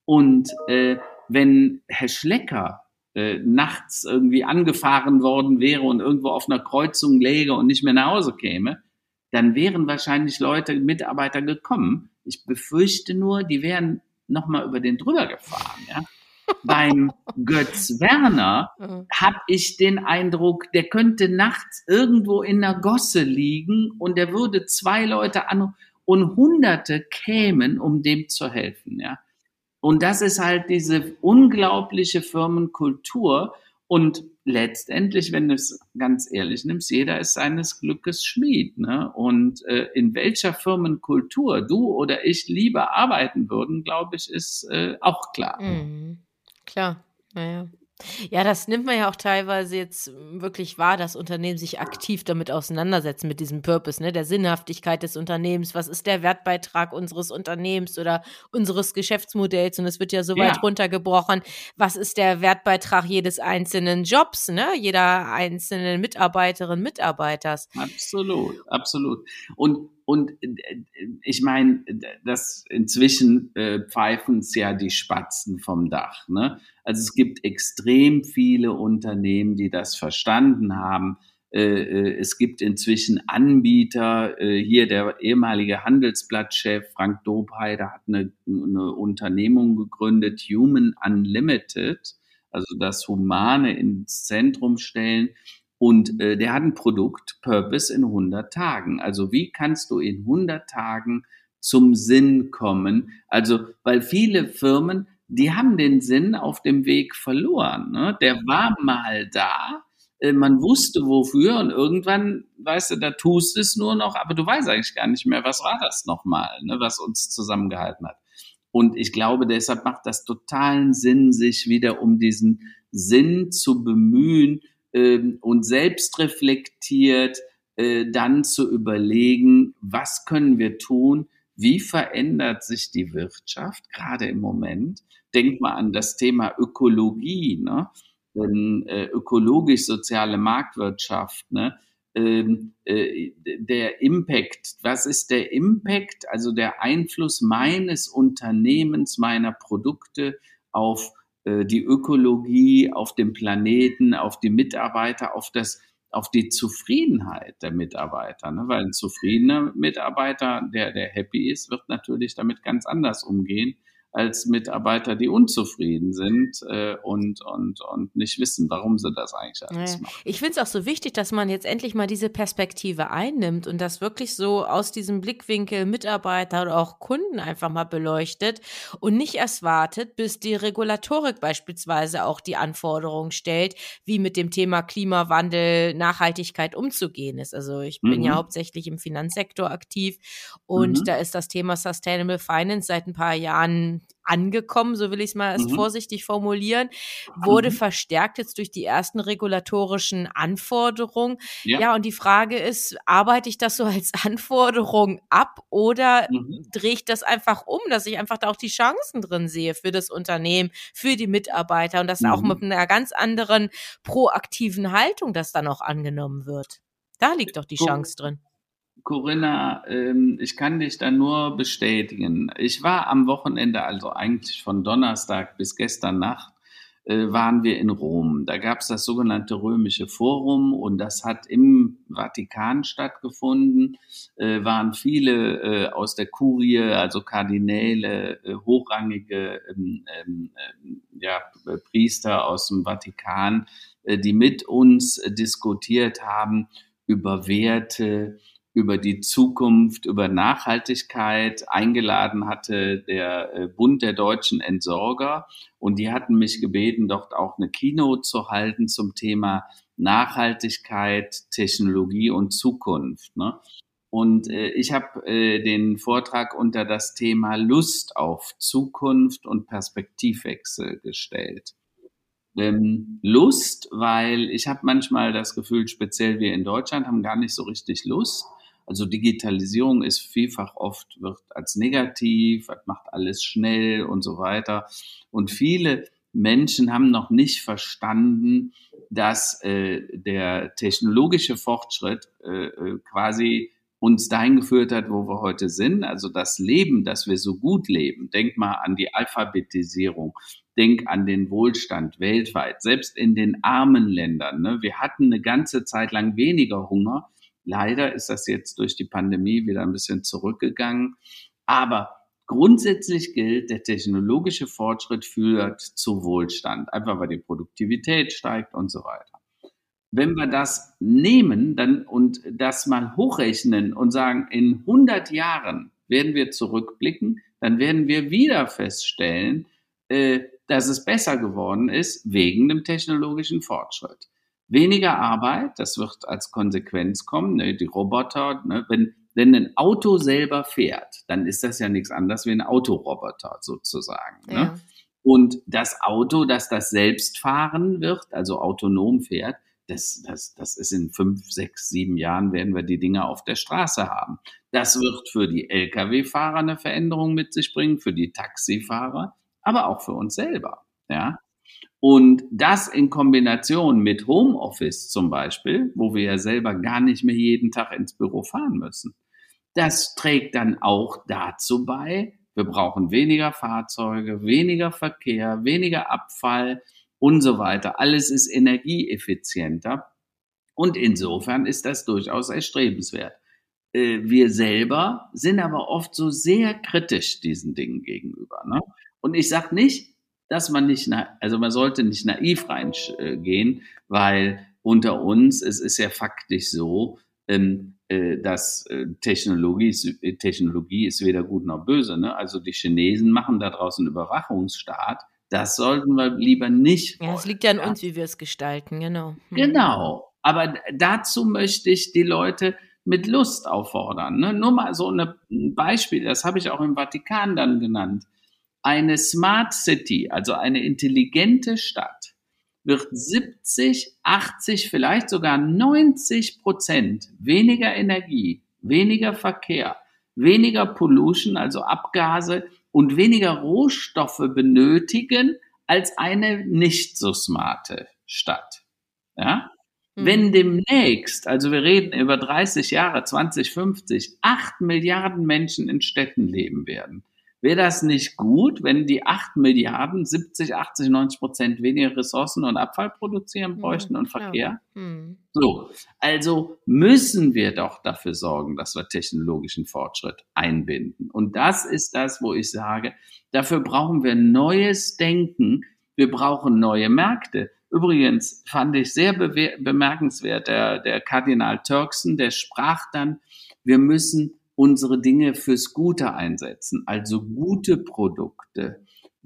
Und äh, wenn Herr Schlecker äh, nachts irgendwie angefahren worden wäre und irgendwo auf einer Kreuzung läge und nicht mehr nach Hause käme, dann wären wahrscheinlich Leute, Mitarbeiter gekommen. Ich befürchte nur, die wären nochmal über den drüber gefahren. Ja? Beim Götz Werner habe ich den Eindruck, der könnte nachts irgendwo in der Gosse liegen und der würde zwei Leute anrufen und Hunderte kämen, um dem zu helfen, ja. Und das ist halt diese unglaubliche Firmenkultur. Und letztendlich, wenn du es ganz ehrlich nimmst, jeder ist seines Glückes Schmied. Ne? Und äh, in welcher Firmenkultur du oder ich lieber arbeiten würden, glaube ich, ist äh, auch klar. Mhm. Klar, naja. Ja, das nimmt man ja auch teilweise jetzt wirklich wahr, dass Unternehmen sich aktiv damit auseinandersetzen, mit diesem Purpose, ne, der Sinnhaftigkeit des Unternehmens. Was ist der Wertbeitrag unseres Unternehmens oder unseres Geschäftsmodells? Und es wird ja so weit Ja. runtergebrochen. Was ist der Wertbeitrag jedes einzelnen Jobs, ne, jeder einzelnen Mitarbeiterin, Mitarbeiters? Absolut, absolut. Und, und äh, ich meine, das inzwischen äh, pfeifen es ja die Spatzen vom Dach. Ne? Also es gibt extrem viele Unternehmen, die das verstanden haben. Äh, äh, es gibt inzwischen Anbieter, hier der ehemalige Handelsblattchef Frank Dobheide hat eine, eine Unternehmung gegründet, Human Unlimited, also das Humane ins Zentrum stellen. Und äh, der hat ein Produkt, Purpose in 100 Tagen. Also wie kannst du in 100 Tagen zum Sinn kommen? Also, weil viele Firmen, die haben den Sinn auf dem Weg verloren. Ne? Der war mal da, äh, man wusste wofür und irgendwann, weißt du, da tust es nur noch, aber du weißt eigentlich gar nicht mehr, was war das nochmal, ne, was uns zusammengehalten hat. Und ich glaube, deshalb macht das totalen Sinn, sich wieder um diesen Sinn zu bemühen und selbst reflektiert äh, dann zu überlegen, was können wir tun, wie verändert sich die Wirtschaft, gerade im Moment. Denk mal an das Thema Ökologie, ne? ähm, äh, ökologisch-soziale Marktwirtschaft, ne? Ähm, äh, der Impact, was ist der Impact, also der Einfluss meines Unternehmens, meiner Produkte auf die Ökologie, auf den Planeten, auf die Mitarbeiter, auf das auf die Zufriedenheit der Mitarbeiter, ne? weil ein zufriedener Mitarbeiter, der, der happy ist, wird natürlich damit ganz anders umgehen als Mitarbeiter, die unzufrieden sind äh, und, und, und nicht wissen, warum sie das eigentlich alles Naja. machen. Ich finde es auch so wichtig, dass man jetzt endlich mal diese Perspektive einnimmt und das wirklich so aus diesem Blickwinkel Mitarbeiter oder auch Kunden einfach mal beleuchtet und nicht erst wartet, bis die Regulatorik beispielsweise auch die Anforderungen stellt, wie mit dem Thema Klimawandel, Nachhaltigkeit umzugehen ist. Also ich bin ja Mhm. hauptsächlich im Finanzsektor aktiv und Mhm. da ist das Thema Sustainable Finance seit ein paar Jahren angekommen, so will ich es mal erst Mhm. vorsichtig formulieren, wurde Mhm. verstärkt jetzt durch die ersten regulatorischen Anforderungen. Ja. Ja. und die Frage ist, arbeite ich das so als Anforderung ab oder Mhm. drehe ich das einfach um, dass ich einfach da auch die Chancen drin sehe für das Unternehmen, für die Mitarbeiter und das auch Mhm. mit einer ganz anderen proaktiven Haltung das dann auch angenommen wird. Da liegt doch die. Chance drin. Corinna, ähm, ich kann dich da nur bestätigen. Ich war am Wochenende, also eigentlich von Donnerstag bis gestern Nacht, äh, waren wir in Rom. Da gab es das sogenannte Römische Forum und das hat im Vatikan stattgefunden. Äh, waren viele äh, aus der Kurie, also Kardinäle, äh, hochrangige ähm, ähm, ähm, ja, Priester aus dem Vatikan, äh, die mit uns äh, diskutiert haben über Werte, über die Zukunft, über Nachhaltigkeit eingeladen hatte der äh, Bund der deutschen Entsorger. Und die hatten mich gebeten, dort auch eine Keynote zu halten zum Thema Nachhaltigkeit, Technologie und Zukunft. Ne? Und äh, ich habe äh, den Vortrag unter das Thema Lust auf Zukunft und Perspektivwechsel gestellt. Ähm, Lust, weil ich habe manchmal das Gefühl, speziell wir in Deutschland haben gar nicht so richtig Lust. Also Digitalisierung ist vielfach oft wird als negativ, das macht alles schnell und so weiter. Und viele Menschen haben noch nicht verstanden, dass äh, der technologische Fortschritt äh, äh, quasi uns dahin geführt hat, wo wir heute sind. Also das Leben, dass wir so gut leben. Denk mal an die Alphabetisierung. Denk an den Wohlstand weltweit, selbst in den armen Ländern. Ne? Wir hatten eine ganze Zeit lang weniger Hunger. Leider ist das jetzt durch die Pandemie wieder ein bisschen zurückgegangen. Aber grundsätzlich gilt, der technologische Fortschritt führt zu Wohlstand, einfach weil die Produktivität steigt und so weiter. Wenn wir das nehmen dann, und das mal hochrechnen und sagen, in 100 Jahren werden wir zurückblicken, dann werden wir wieder feststellen, äh, dass es besser geworden ist wegen dem technologischen Fortschritt. Weniger Arbeit, das wird als Konsequenz kommen. Ne? Die Roboter, ne? wenn, wenn ein Auto selber fährt, dann ist das ja nichts anderes wie ein Autoroboter sozusagen. Ne? Ja. Und das Auto, das das selbst fahren wird, also autonom fährt, das, das, das ist in fünf, sechs, sieben Jahren werden wir die Dinge auf der Straße haben. Das wird für die Lkw-Fahrer eine Veränderung mit sich bringen, für die Taxifahrer, aber auch für uns selber. Ja, und das in Kombination mit Homeoffice zum Beispiel, wo wir ja selber gar nicht mehr jeden Tag ins Büro fahren müssen, das trägt dann auch dazu bei, wir brauchen weniger Fahrzeuge, weniger Verkehr, weniger Abfall und so weiter. Alles ist energieeffizienter. Und insofern ist das durchaus erstrebenswert. Äh, wir selber sind aber oft so sehr kritisch diesen Dingen gegenüber. Ne? Und ich sage nicht, dass man nicht, also man sollte nicht naiv reingehen, weil unter uns, es ist ja faktisch so, ähm, äh, dass äh, Technologie, ist, äh, Technologie ist weder gut noch böse. Ne? Also die Chinesen machen da draußen Überwachungsstaat. Das sollten wir lieber nicht. Ja, es liegt ja an uns, wie wir es gestalten, genau. Hm. Genau. Aber dazu möchte ich die Leute mit Lust auffordern. Ne? Nur mal so eine, ein Beispiel, das habe ich auch im Vatikan dann genannt. Eine Smart City, also eine intelligente Stadt, wird 70, 80, vielleicht sogar 90 Prozent weniger Energie, weniger Verkehr, weniger Pollution, also Abgase und weniger Rohstoffe benötigen als eine nicht so smarte Stadt. Ja? Mhm. Wenn demnächst, also wir reden über 30 Jahre, 2050, 8 Milliarden Menschen in Städten leben werden, Wäre das nicht gut, wenn die 8 Milliarden 70, 80, 90 Prozent weniger Ressourcen und Abfall produzieren bräuchten ja, und Verkehr? Ja. Hm. So, also müssen wir doch dafür sorgen, dass wir technologischen Fortschritt einbinden. Und das ist das, wo ich sage, dafür brauchen wir neues Denken, wir brauchen neue Märkte. Übrigens fand ich sehr bemerkenswert, der, der Kardinal Turkson, der sprach dann, wir müssen unsere Dinge fürs Gute einsetzen, also gute Produkte,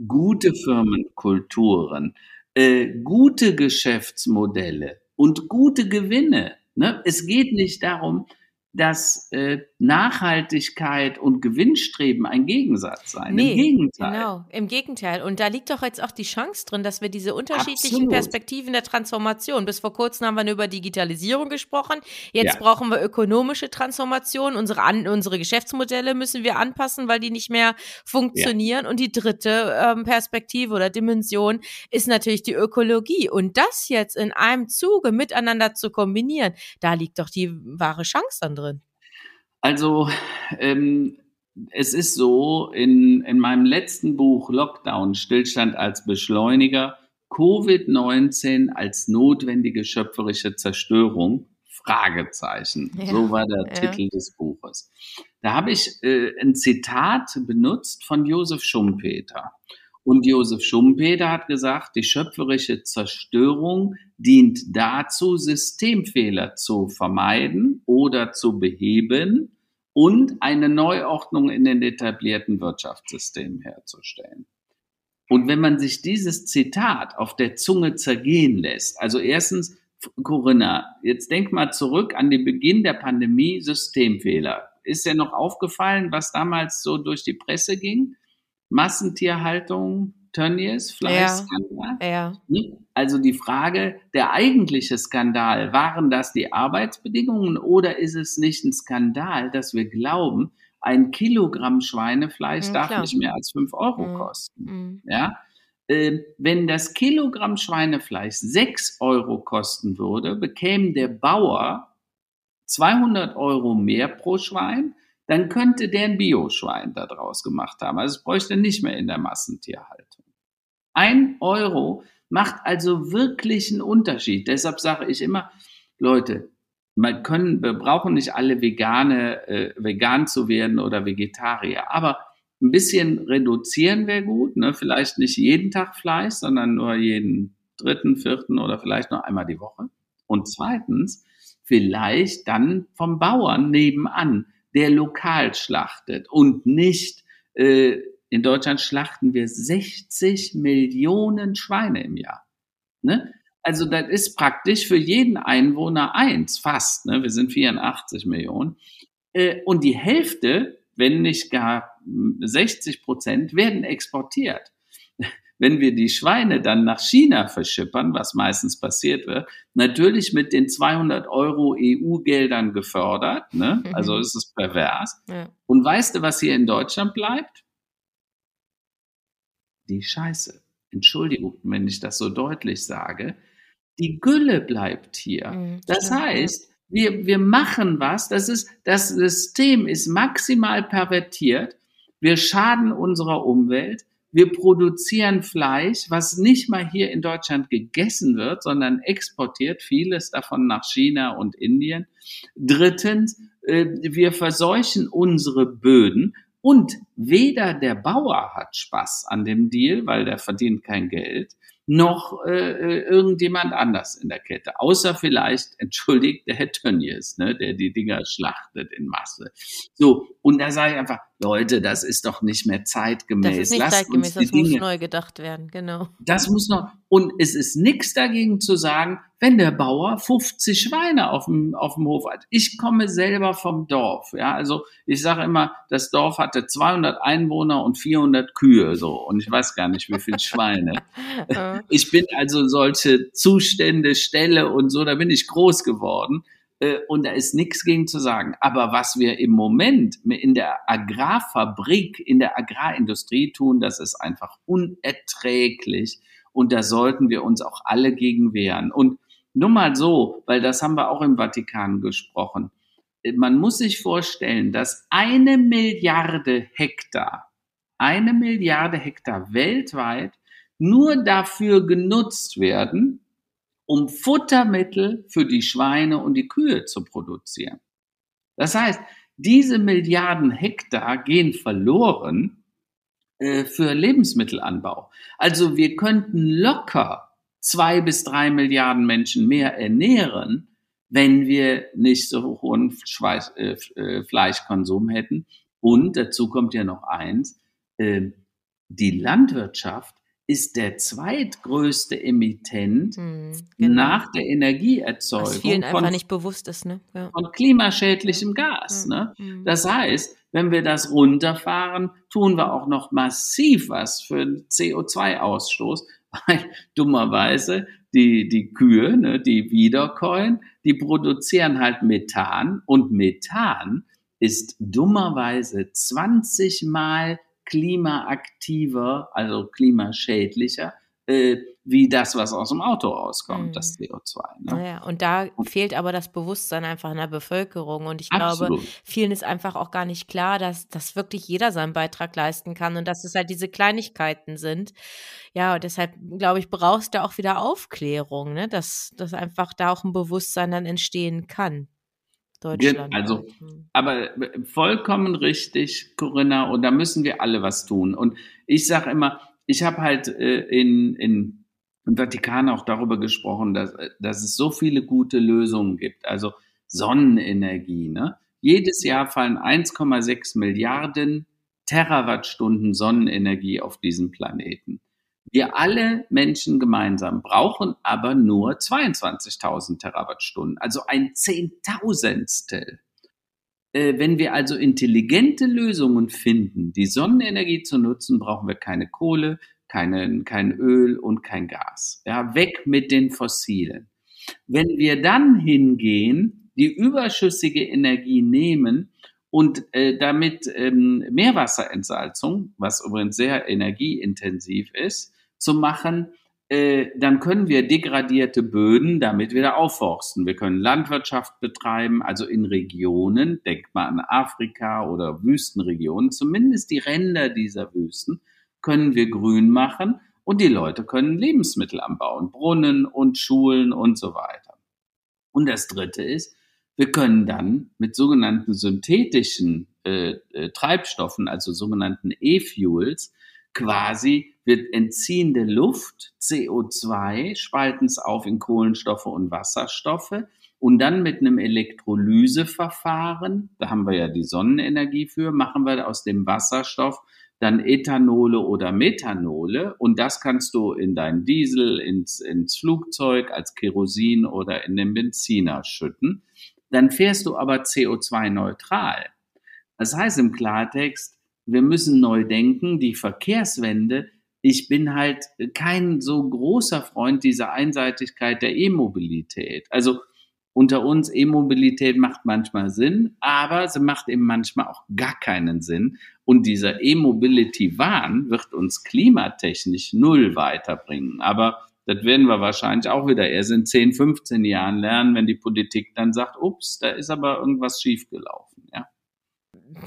gute Firmenkulturen, äh, gute Geschäftsmodelle und gute Gewinne. Ne? Es geht nicht darum, dass äh, Nachhaltigkeit und Gewinnstreben ein Gegensatz sein. Nee, Im Gegenteil. Genau, im Gegenteil. Und da liegt doch jetzt auch die Chance drin, dass wir diese unterschiedlichen Absolut. Perspektiven der Transformation, bis vor kurzem haben wir nur über Digitalisierung gesprochen, jetzt ja. brauchen wir ökonomische Transformation, unsere, an, unsere Geschäftsmodelle müssen wir anpassen, weil die nicht mehr funktionieren. Ja. Und die dritte ähm, Perspektive oder Dimension ist natürlich die Ökologie. Und das jetzt in einem Zuge miteinander zu kombinieren, da liegt doch die wahre Chance dann drin drin? Also, ähm, es ist so, in, in meinem letzten Buch Lockdown, Stillstand als Beschleuniger, Covid-19 als notwendige schöpferische Zerstörung, Fragezeichen. Ja, so war der ja. Titel des Buches. Da habe ich äh, ein Zitat benutzt von Josef Schumpeter. Und Josef Schumpeter hat gesagt, die schöpferische Zerstörung dient dazu, Systemfehler zu vermeiden oder zu beheben und eine Neuordnung in den etablierten Wirtschaftssystemen herzustellen. Und wenn man sich dieses Zitat auf der Zunge zergehen lässt, also erstens, Corinna, jetzt denk mal zurück an den Beginn der Pandemie, Systemfehler. Ist dir noch aufgefallen, was damals so durch die Presse ging? Massentierhaltung, Tönnies, Fleischskandal. Ja, ja. Also die Frage, der eigentliche Skandal, waren das die Arbeitsbedingungen oder ist es nicht ein Skandal, dass wir glauben, ein Kilogramm Schweinefleisch mhm, darf klar. nicht mehr als fünf Euro mhm. kosten? Mhm. Ja? Äh, wenn das Kilogramm Schweinefleisch sechs Euro kosten würde, bekäme der Bauer 200 Euro mehr pro Schwein, dann könnte der ein Bioschwein daraus gemacht haben. Also es bräuchte nicht mehr in der Massentierhaltung. Ein Euro macht also wirklich einen Unterschied. Deshalb sage ich immer, Leute, man können, wir brauchen nicht alle vegane, äh, vegan zu werden oder Vegetarier, aber ein bisschen reduzieren wäre gut. Ne? Vielleicht nicht jeden Tag Fleisch, sondern nur jeden dritten, vierten oder vielleicht nur einmal die Woche. Und zweitens, vielleicht dann vom Bauern nebenan der lokal schlachtet und nicht, äh, in Deutschland schlachten wir 60 Millionen Schweine im Jahr. Ne? Also das ist praktisch für jeden Einwohner eins, fast. Ne? Wir sind 84 Millionen. Äh, und die Hälfte, wenn nicht gar 60 Prozent, werden exportiert. Wenn wir die Schweine dann nach China verschippern, was meistens passiert wird, natürlich mit den 200 Euro EU-Geldern gefördert, ne? Mhm. also ist es pervers. Ja. Und weißt du, was hier in Deutschland bleibt? Die Scheiße. Entschuldigung, wenn ich das so deutlich sage. Die Gülle bleibt hier. Mhm, das heißt, wir, wir machen was, das ist, das System ist maximal pervertiert. Wir schaden unserer Umwelt. Wir produzieren Fleisch, was nicht mal hier in Deutschland gegessen wird, sondern exportiert, vieles davon nach China und Indien. Drittens, äh, wir verseuchen unsere Böden und weder der Bauer hat Spaß an dem Deal, weil der verdient kein Geld, noch äh, äh, irgendjemand anders in der Kette. Außer vielleicht, entschuldigt, der Herr Tönnies, ne, der die Dinger schlachtet in Masse. So, und da sage ich einfach, Leute, das ist doch nicht mehr zeitgemäß. Das ist nicht Lasst zeitgemäß, das Dinge, muss neu gedacht werden, genau. Das muss noch, und es ist nichts dagegen zu sagen, wenn der Bauer 50 Schweine auf dem, auf dem Hof hat. Ich komme selber vom Dorf, ja, also ich sage immer, das Dorf hatte 200 Einwohner und 400 Kühe, so, und ich weiß gar nicht, wie viele Schweine. ich bin also solche Zustände, Ställe und so, da bin ich groß geworden. Äh, und da ist nichts gegen zu sagen. Aber was wir im Moment in der Agrarfabrik, in der Agrarindustrie tun, das ist einfach unerträglich. Und da sollten wir uns auch alle gegen wehren. Und nur mal so, weil das haben wir auch im Vatikan gesprochen. Man muss sich vorstellen, dass eine Milliarde Hektar, eine Milliarde Hektar weltweit nur dafür genutzt werden, um Futtermittel für die Schweine und die Kühe zu produzieren. Das heißt, diese Milliarden Hektar gehen verloren äh, für Lebensmittelanbau. Also wir könnten locker zwei bis drei Milliarden Menschen mehr ernähren, wenn wir nicht so hohen Schweiß, äh, äh, Fleischkonsum hätten. Und dazu kommt ja noch eins, äh, die Landwirtschaft ist der zweitgrößte Emittent hm, genau. nach der Energieerzeugung. Was vielen von, einfach nicht bewusst ist, ne? Ja. Von klimaschädlichem Gas. Ja. Ne? Mhm. Das heißt, wenn wir das runterfahren, tun wir auch noch massiv was für CO2-Ausstoß, weil dummerweise die, die Kühe, ne, die Wiederkäuen, die produzieren halt Methan und Methan ist dummerweise 20 mal klimaaktiver, also klimaschädlicher, äh, wie das, was aus dem Auto rauskommt, mhm. das CO2. Ne? Naja, und da fehlt aber das Bewusstsein einfach in der Bevölkerung. Und ich Absolut. glaube, vielen ist einfach auch gar nicht klar, dass, dass wirklich jeder seinen Beitrag leisten kann und dass es halt diese Kleinigkeiten sind. Ja, und deshalb, glaube ich, brauchst du auch wieder Aufklärung, ne? dass, dass einfach da auch ein Bewusstsein dann entstehen kann. Deutschland. Also, halt, hm. aber äh, vollkommen richtig, Corinna, und da müssen wir alle was tun. Und ich sage immer, ich habe halt äh, in, in, im Vatikan auch darüber gesprochen, dass, äh, dass es so viele gute Lösungen gibt. Also Sonnenenergie. Ne? Jedes Jahr fallen 1,6 Milliarden Terawattstunden Sonnenenergie auf diesen Planeten. Wir alle Menschen gemeinsam brauchen aber nur 22.000 Terawattstunden, also ein Zehntausendstel. Äh, wenn wir also intelligente Lösungen finden, die Sonnenenergie zu nutzen, brauchen wir keine Kohle, keine, kein Öl und kein Gas. Ja, weg mit den Fossilen. Wenn wir dann hingehen, die überschüssige Energie nehmen und äh, damit ähm, Meerwasserentsalzung, was übrigens sehr energieintensiv ist, zu machen, äh, dann können wir degradierte Böden damit wieder aufforsten. Wir können Landwirtschaft betreiben, also in Regionen, denkt mal an Afrika oder Wüstenregionen, zumindest die Ränder dieser Wüsten, können wir grün machen und die Leute können Lebensmittel anbauen, Brunnen und Schulen und so weiter. Und das Dritte ist, wir können dann mit sogenannten synthetischen äh, äh, Treibstoffen, also sogenannten E-Fuels, quasi wird entziehende Luft, CO2, spalten es auf in Kohlenstoffe und Wasserstoffe Und dann mit einem Elektrolyseverfahren, da haben wir ja die Sonnenenergie für, machen wir aus dem Wasserstoff dann Ethanole oder Methanole und das kannst du in dein Diesel, ins, ins Flugzeug, als Kerosin oder in den Benziner schütten. Dann fährst du aber CO2-neutral. Das heißt im Klartext, wir müssen neu denken, die Verkehrswende. Ich bin halt kein so großer Freund dieser Einseitigkeit der E-Mobilität. Also unter uns, E-Mobilität macht manchmal Sinn, aber sie macht eben manchmal auch gar keinen Sinn. Und dieser E-Mobility-Wahn wird uns klimatechnisch null weiterbringen. Aber das werden wir wahrscheinlich auch wieder erst in 10, 15 Jahren lernen, wenn die Politik dann sagt, ups, da ist aber irgendwas schiefgelaufen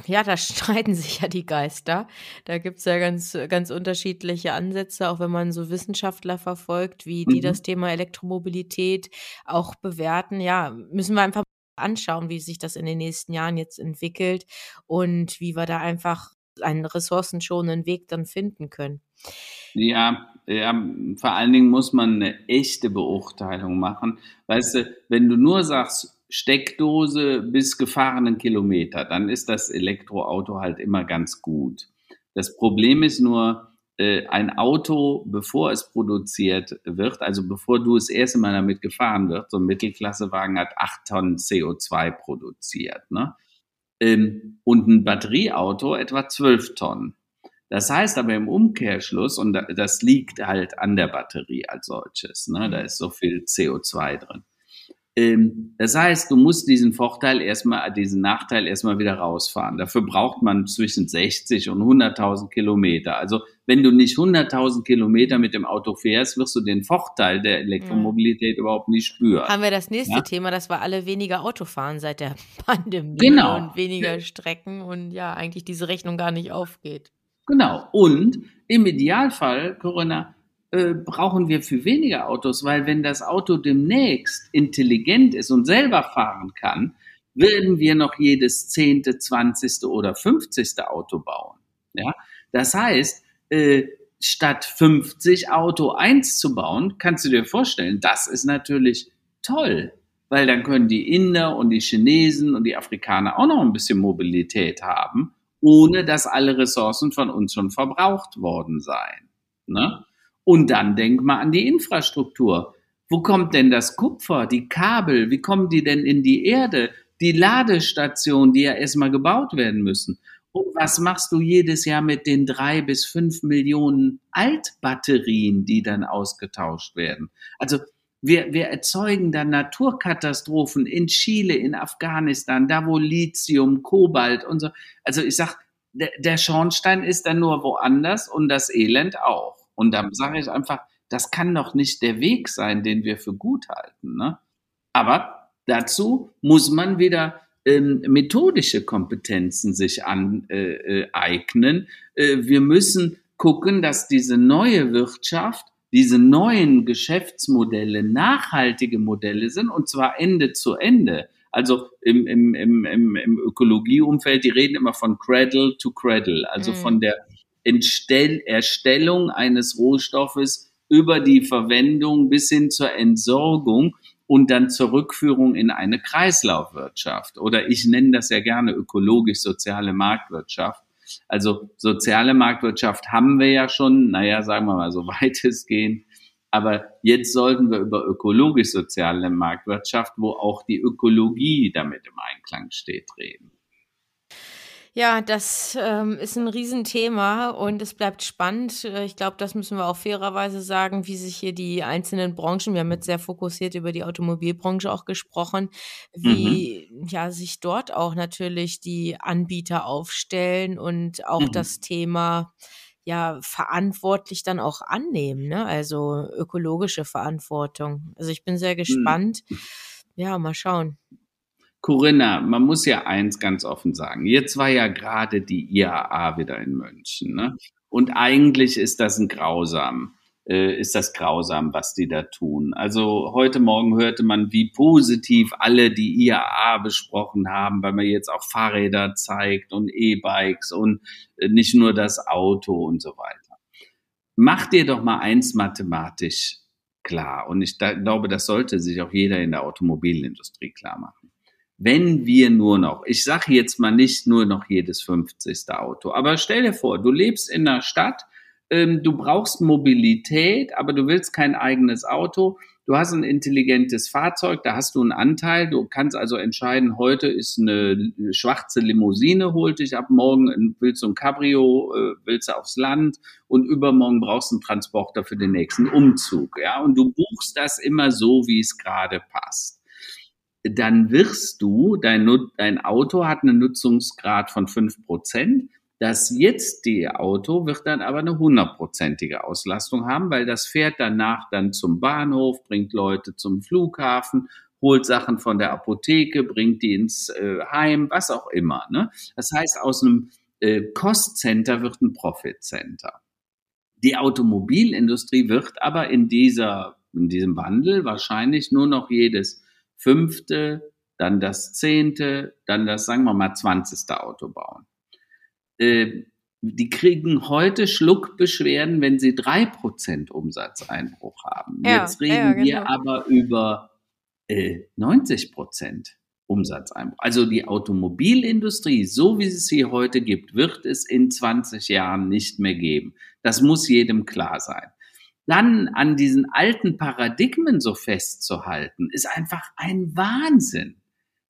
ja, da streiten sich ja die Geister. Da gibt's ja ganz, ganz unterschiedliche Ansätze, auch wenn man so Wissenschaftler verfolgt, wie die mhm. das Thema Elektromobilität auch bewerten. Ja, müssen wir einfach anschauen, wie sich das in den nächsten Jahren jetzt entwickelt und wie wir da einfach einen ressourcenschonenden Weg dann finden können. Ja, ja, vor allen Dingen muss man eine echte Beurteilung machen. Weißt du, wenn du nur sagst, Steckdose bis gefahrenen Kilometer, dann ist das Elektroauto halt immer ganz gut. Das Problem ist nur, äh, ein Auto, bevor es produziert wird, also bevor du das erste Mal damit gefahren wird, so ein Mittelklassewagen hat acht Tonnen CO2 produziert, ne? Ähm, und ein Batterieauto etwa zwölf Tonnen. Das heißt aber im Umkehrschluss, und das liegt halt an der Batterie als solches, ne? da ist so viel CO2 drin. Ähm, das heißt, du musst diesen Vorteil erstmal, diesen Nachteil erstmal wieder rausfahren. Dafür braucht man zwischen 60 und 100.000 Kilometer. Also wenn du nicht 100.000 Kilometer mit dem Auto fährst, wirst du den Vorteil der Elektromobilität ja. überhaupt nicht spüren. Haben wir das nächste ja? Thema, dass wir alle weniger Auto fahren seit der Pandemie genau. und weniger Strecken und ja, eigentlich diese Rechnung gar nicht aufgeht. Genau. Und im Idealfall, Corinna, äh, brauchen wir für weniger Autos, weil wenn das Auto demnächst intelligent ist und selber fahren kann, werden wir noch jedes zehnte, zwanzigste oder fünfzigste Auto bauen. Ja, das heißt, äh, statt 50 Auto 1 zu bauen, kannst du dir vorstellen, das ist natürlich toll, weil dann können die Inder und die Chinesen und die Afrikaner auch noch ein bisschen Mobilität haben, ohne dass alle Ressourcen von uns schon verbraucht worden seien. Ne? Und dann denk mal an die Infrastruktur. Wo kommt denn das Kupfer, die Kabel, wie kommen die denn in die Erde? Die Ladestationen, die ja erstmal gebaut werden müssen. Und was machst du jedes Jahr mit den drei bis fünf Millionen Altbatterien, die dann ausgetauscht werden? Also wir, wir erzeugen dann Naturkatastrophen in Chile, in Afghanistan, da wo Lithium, Kobalt und so. Also ich sag, der, der Schornstein ist dann nur woanders und das Elend auch. Und da sage ich einfach, das kann doch nicht der Weg sein, den wir für gut halten. Ne? Aber dazu muss man wieder ähm, methodische Kompetenzen sich aneignen. Äh, äh, wir müssen gucken, dass diese neue Wirtschaft, diese neuen Geschäftsmodelle nachhaltige Modelle sind und zwar Ende zu Ende. Also im, im, im, im, im Ökologieumfeld, die reden immer von Cradle to Cradle, also mhm. von der Entstell Erstellung eines Rohstoffes über die Verwendung bis hin zur Entsorgung und dann zur Rückführung in eine Kreislaufwirtschaft. Oder ich nenne das ja gerne ökologisch-soziale Marktwirtschaft. Also soziale Marktwirtschaft haben wir ja schon, naja, sagen wir mal so weitestgehend. Aber jetzt sollten wir über ökologisch-soziale Marktwirtschaft, wo auch die Ökologie damit im Einklang steht, reden. Ja, das ähm, ist ein Riesenthema und es bleibt spannend. Äh, ich glaube, das müssen wir auch fairerweise sagen, wie sich hier die einzelnen Branchen, wir haben jetzt sehr fokussiert über die Automobilbranche auch gesprochen, wie mhm. ja sich dort auch natürlich die Anbieter aufstellen und auch mhm. das Thema ja verantwortlich dann auch annehmen, ne? Also ökologische Verantwortung. Also ich bin sehr mhm. gespannt. Mhm. Ja, mal schauen. Corinna, man muss ja eins ganz offen sagen. Jetzt war ja gerade die IAA wieder in München. Ne? Und eigentlich ist das ein grausam, äh, ist das grausam, was die da tun. Also heute Morgen hörte man, wie positiv alle die IAA besprochen haben, weil man jetzt auch Fahrräder zeigt und E-Bikes und äh, nicht nur das Auto und so weiter. Mach dir doch mal eins mathematisch klar. Und ich da, glaube, das sollte sich auch jeder in der Automobilindustrie klar machen. Wenn wir nur noch, ich sage jetzt mal nicht nur noch jedes 50. Auto, aber stell dir vor, du lebst in einer Stadt, ähm, du brauchst Mobilität, aber du willst kein eigenes Auto. Du hast ein intelligentes Fahrzeug, da hast du einen Anteil. Du kannst also entscheiden, heute ist eine schwarze Limousine, holt dich ab morgen, willst du ein Cabrio, äh, willst du aufs Land und übermorgen brauchst du einen Transporter für den nächsten Umzug. Ja, und du buchst das immer so, wie es gerade passt. Dann wirst du, dein, dein Auto hat einen Nutzungsgrad von fünf Prozent das jetzt die Auto wird dann aber eine hundertprozentige Auslastung haben, weil das fährt danach dann zum Bahnhof, bringt Leute zum Flughafen, holt Sachen von der Apotheke, bringt die ins äh, Heim, was auch immer. Ne? Das heißt, aus einem äh, Cost-Center wird ein Profit-Center. Die Automobilindustrie wird aber in dieser, in diesem Wandel wahrscheinlich nur noch jedes fünfte, dann das zehnte, dann das, sagen wir mal, zwanzigste Auto bauen äh, die kriegen heute Schluckbeschwerden, wenn sie drei Prozent Umsatzeinbruch haben. Ja, Jetzt reden ja, genau. wir aber über äh, 90% Umsatzeinbruch. Also die Automobilindustrie, so wie es sie heute gibt, wird es in 20 Jahren nicht mehr geben. Das muss jedem klar sein. Dann an diesen alten Paradigmen so festzuhalten, ist einfach ein Wahnsinn.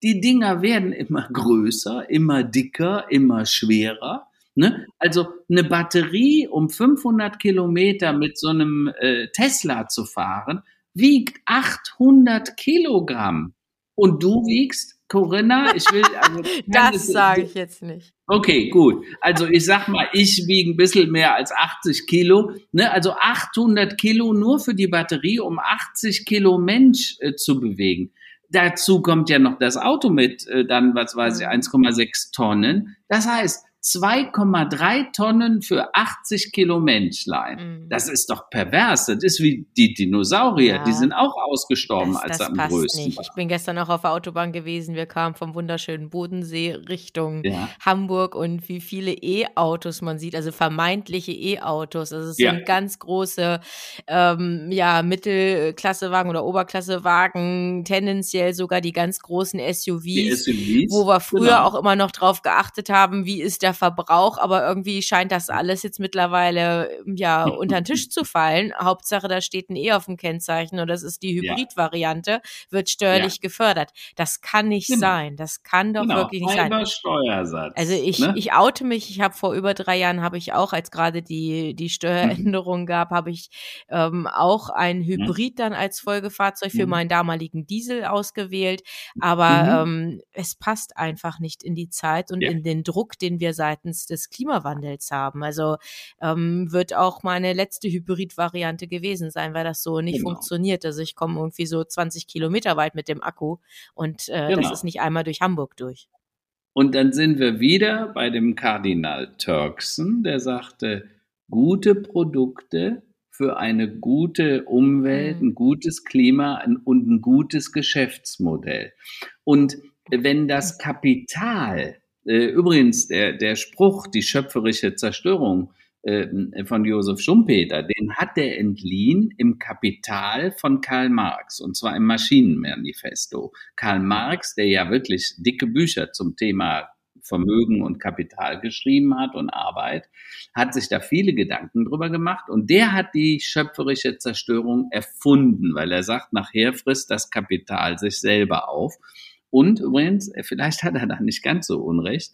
Die Dinger werden immer größer, immer dicker, immer schwerer. Ne? Also eine Batterie, um 500 Kilometer mit so einem äh, Tesla zu fahren, wiegt 800 Kilogramm. Und du wiegst, Corinna, ich will. Also, das sage ich jetzt nicht. Okay, gut. Also ich sag mal, ich wiege ein bisschen mehr als 80 Kilo. Ne? Also 800 Kilo nur für die Batterie, um 80 Kilo Mensch äh, zu bewegen. Dazu kommt ja noch das Auto mit äh, dann, was weiß ich, 1,6 mhm. Tonnen. Das heißt, 2,3 Tonnen für 80 Kilo Menschlein. Mhm. Das ist doch pervers. Das ist wie die Dinosaurier. Ja. Die sind auch ausgestorben, das, als das am größten nicht. war. Ich bin gestern auch auf der Autobahn gewesen. Wir kamen vom wunderschönen Bodensee Richtung ja. Hamburg und wie viele E-Autos man sieht, also vermeintliche E-Autos. Also es ja. sind ganz große ähm, ja, Mittelklassewagen oder Oberklassewagen, tendenziell sogar die ganz großen SUVs, SUVs wo wir früher genau. auch immer noch drauf geachtet haben, wie ist der Verbrauch, aber irgendwie scheint das alles jetzt mittlerweile ja unter den Tisch zu fallen. Hauptsache, da steht ein E auf dem Kennzeichen und das ist die Hybrid-Variante, wird steuerlich ja. gefördert. Das kann nicht genau. sein. Das kann doch genau. wirklich nicht Halber sein. Steuersatz. Also ich, ne? ich oute mich. Ich habe vor über drei Jahren habe ich auch, als gerade die die Steueränderung mhm. gab, habe ich ähm, auch ein Hybrid dann als Folgefahrzeug für mhm. meinen damaligen Diesel ausgewählt. Aber mhm. ähm, es passt einfach nicht in die Zeit und ja. in den Druck, den wir seitens des Klimawandels haben. Also ähm, wird auch meine letzte Hybrid-Variante gewesen sein, weil das so nicht genau. funktioniert. Also ich komme irgendwie so 20 Kilometer weit mit dem Akku und äh, genau. das ist nicht einmal durch Hamburg durch. Und dann sind wir wieder bei dem Kardinal Turkson, der sagte, gute Produkte für eine gute Umwelt, mhm. ein gutes Klima und ein gutes Geschäftsmodell. Und wenn das Kapital äh, übrigens, der, der Spruch, die schöpferische Zerstörung äh, von Josef Schumpeter, den hat er entliehen im Kapital von Karl Marx, und zwar im Maschinenmanifesto. Karl Marx, der ja wirklich dicke Bücher zum Thema Vermögen und Kapital geschrieben hat und Arbeit, hat sich da viele Gedanken drüber gemacht und der hat die schöpferische Zerstörung erfunden, weil er sagt, nachher frisst das Kapital sich selber auf. Und übrigens, äh, vielleicht hat er da nicht ganz so unrecht.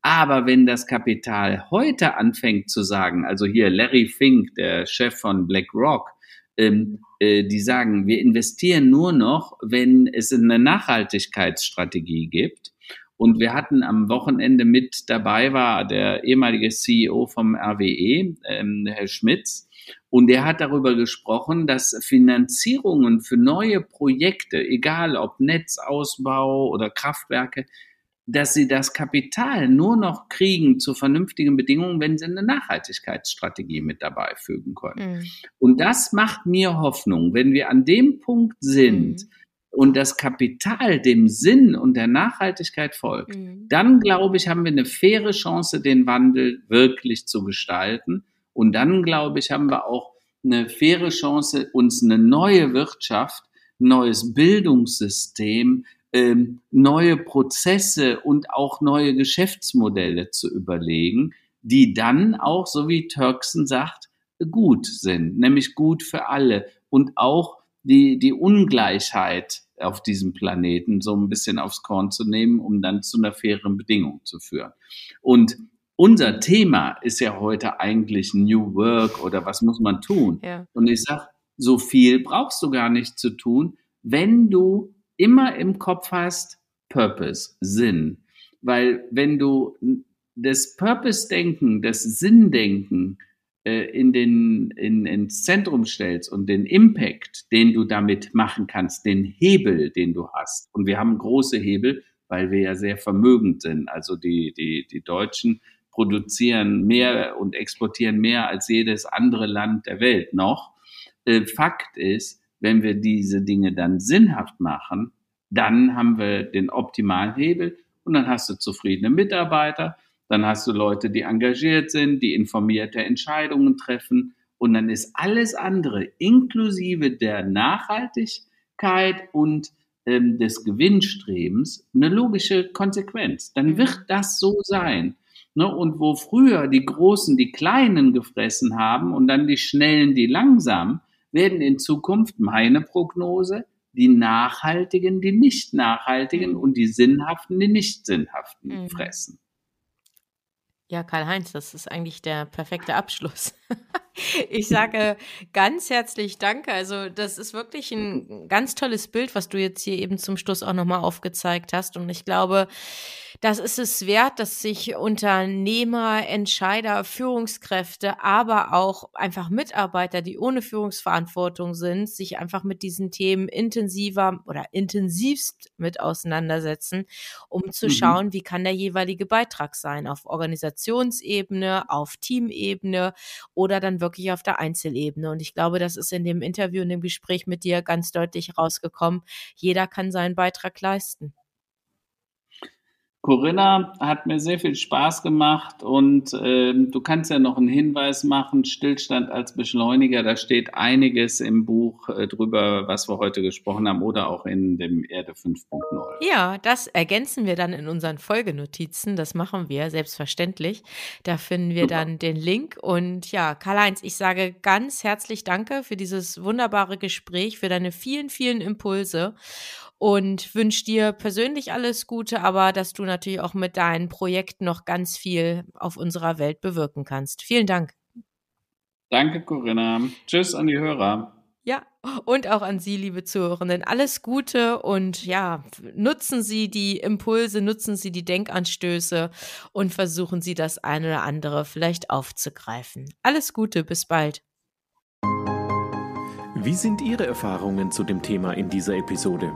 Aber wenn das Kapital heute anfängt zu sagen, also hier Larry Fink, der Chef von BlackRock, ähm, äh, die sagen, wir investieren nur noch, wenn es eine Nachhaltigkeitsstrategie gibt. Und wir hatten am Wochenende mit dabei war der ehemalige CEO vom RWE, ähm, Herr Schmitz, und er hat darüber gesprochen, dass Finanzierungen für neue Projekte, egal ob Netzausbau oder Kraftwerke, dass sie das Kapital nur noch kriegen zu vernünftigen Bedingungen, wenn sie eine Nachhaltigkeitsstrategie mit dabei fügen können. Mhm. Und das macht mir Hoffnung, wenn wir an dem Punkt sind, mhm. und das Kapital dem Sinn und der Nachhaltigkeit folgt, mhm. dann glaube ich, haben wir eine faire Chance, den Wandel wirklich zu gestalten. Und dann, glaube ich, haben wir auch eine faire Chance, uns eine neue Wirtschaft, neues Bildungssystem, ähm, neue Prozesse und auch neue Geschäftsmodelle zu überlegen, die dann auch, so wie Turkson sagt, gut sind, nämlich gut für alle und auch die, die Ungleichheit auf diesem Planeten so ein bisschen aufs Korn zu nehmen, um dann zu einer fairen Bedingung zu führen. Und unser Thema ist ja heute eigentlich New Work oder was muss man tun? Ja. Und ich sage, so viel brauchst du gar nicht zu tun, wenn du immer im Kopf hast, Purpose, Sinn. Weil wenn du das Purpose-Denken, das Sinn-Denken äh, in den, in, ins Zentrum stellst und den Impact, den du damit machen kannst, den Hebel, den du hast. Und wir haben große Hebel, weil wir ja sehr vermögend sind. Also die, die, die Deutschen produzieren mehr und exportieren mehr als jedes andere Land der Welt noch. Äh, Fakt ist, wenn wir diese Dinge dann sinnhaft machen, dann haben wir den optimalen Hebel und dann hast du zufriedene Mitarbeiter, dann hast du Leute, die engagiert sind, die informierte Entscheidungen treffen. Und dann ist alles andere, inklusive der Nachhaltigkeit und ähm, des Gewinnstrebens, eine logische Konsequenz. Dann wird das so sein. Ne? Und wo früher die Großen die Kleinen gefressen haben und dann die Schnellen die Langsamen, werden in Zukunft meine Prognose die Nachhaltigen die nicht Nachhaltigen mhm. und die Sinnhaften die nicht Sinnhaften mhm. fressen. Ja, Karl-Heinz, das ist eigentlich der perfekte Abschluss. ich sage ganz herzlich Danke. Also, das ist wirklich ein ganz tolles Bild, was du jetzt hier eben zum Schluss auch nochmal aufgezeigt hast. Und ich glaube, das ist es wert, dass sich Unternehmer, Entscheider, Führungskräfte, aber auch einfach Mitarbeiter, die ohne Führungsverantwortung sind, sich einfach mit diesen Themen intensiver oder intensivst mit auseinandersetzen, um zu mhm. schauen, wie kann der jeweilige Beitrag sein auf Organisationsebene, auf Teamebene oder dann wirklich auf der Einzelebene. Und ich glaube, das ist in dem Interview, in dem Gespräch mit dir ganz deutlich rausgekommen. Jeder kann seinen Beitrag leisten. Corinna hat mir sehr viel Spaß gemacht und äh, du kannst ja noch einen Hinweis machen, Stillstand als Beschleuniger, da steht einiges im Buch äh, drüber, was wir heute gesprochen haben oder auch in dem Erde 5.0. Ja, das ergänzen wir dann in unseren Folgenotizen, das machen wir selbstverständlich. Da finden wir Super. dann den Link und ja, Karl-Heinz, ich sage ganz herzlich Danke für dieses wunderbare Gespräch, für deine vielen, vielen Impulse und wünsche dir persönlich alles Gute, aber dass du natürlich auch mit deinen Projekten noch ganz viel auf unserer Welt bewirken kannst. Vielen Dank. Danke, Corinna. Tschüss an die Hörer. Ja, und auch an Sie, liebe Zuhörenden. Alles Gute und ja, nutzen Sie die Impulse, nutzen Sie die Denkanstöße und versuchen Sie das eine oder andere vielleicht aufzugreifen. Alles Gute, bis bald. Wie sind Ihre Erfahrungen zu dem Thema in dieser Episode?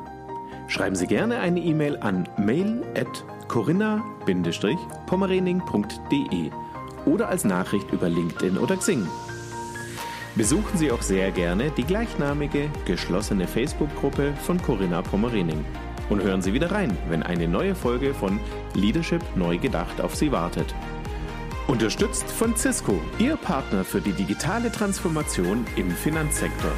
Schreiben Sie gerne eine E-Mail an mail.corinna-pommerening.de oder als Nachricht über LinkedIn oder Xing. Besuchen Sie auch sehr gerne die gleichnamige geschlossene Facebook-Gruppe von Corinna Pommerening und hören Sie wieder rein, wenn eine neue Folge von Leadership neu gedacht auf Sie wartet. Unterstützt von Cisco, Ihr Partner für die digitale Transformation im Finanzsektor.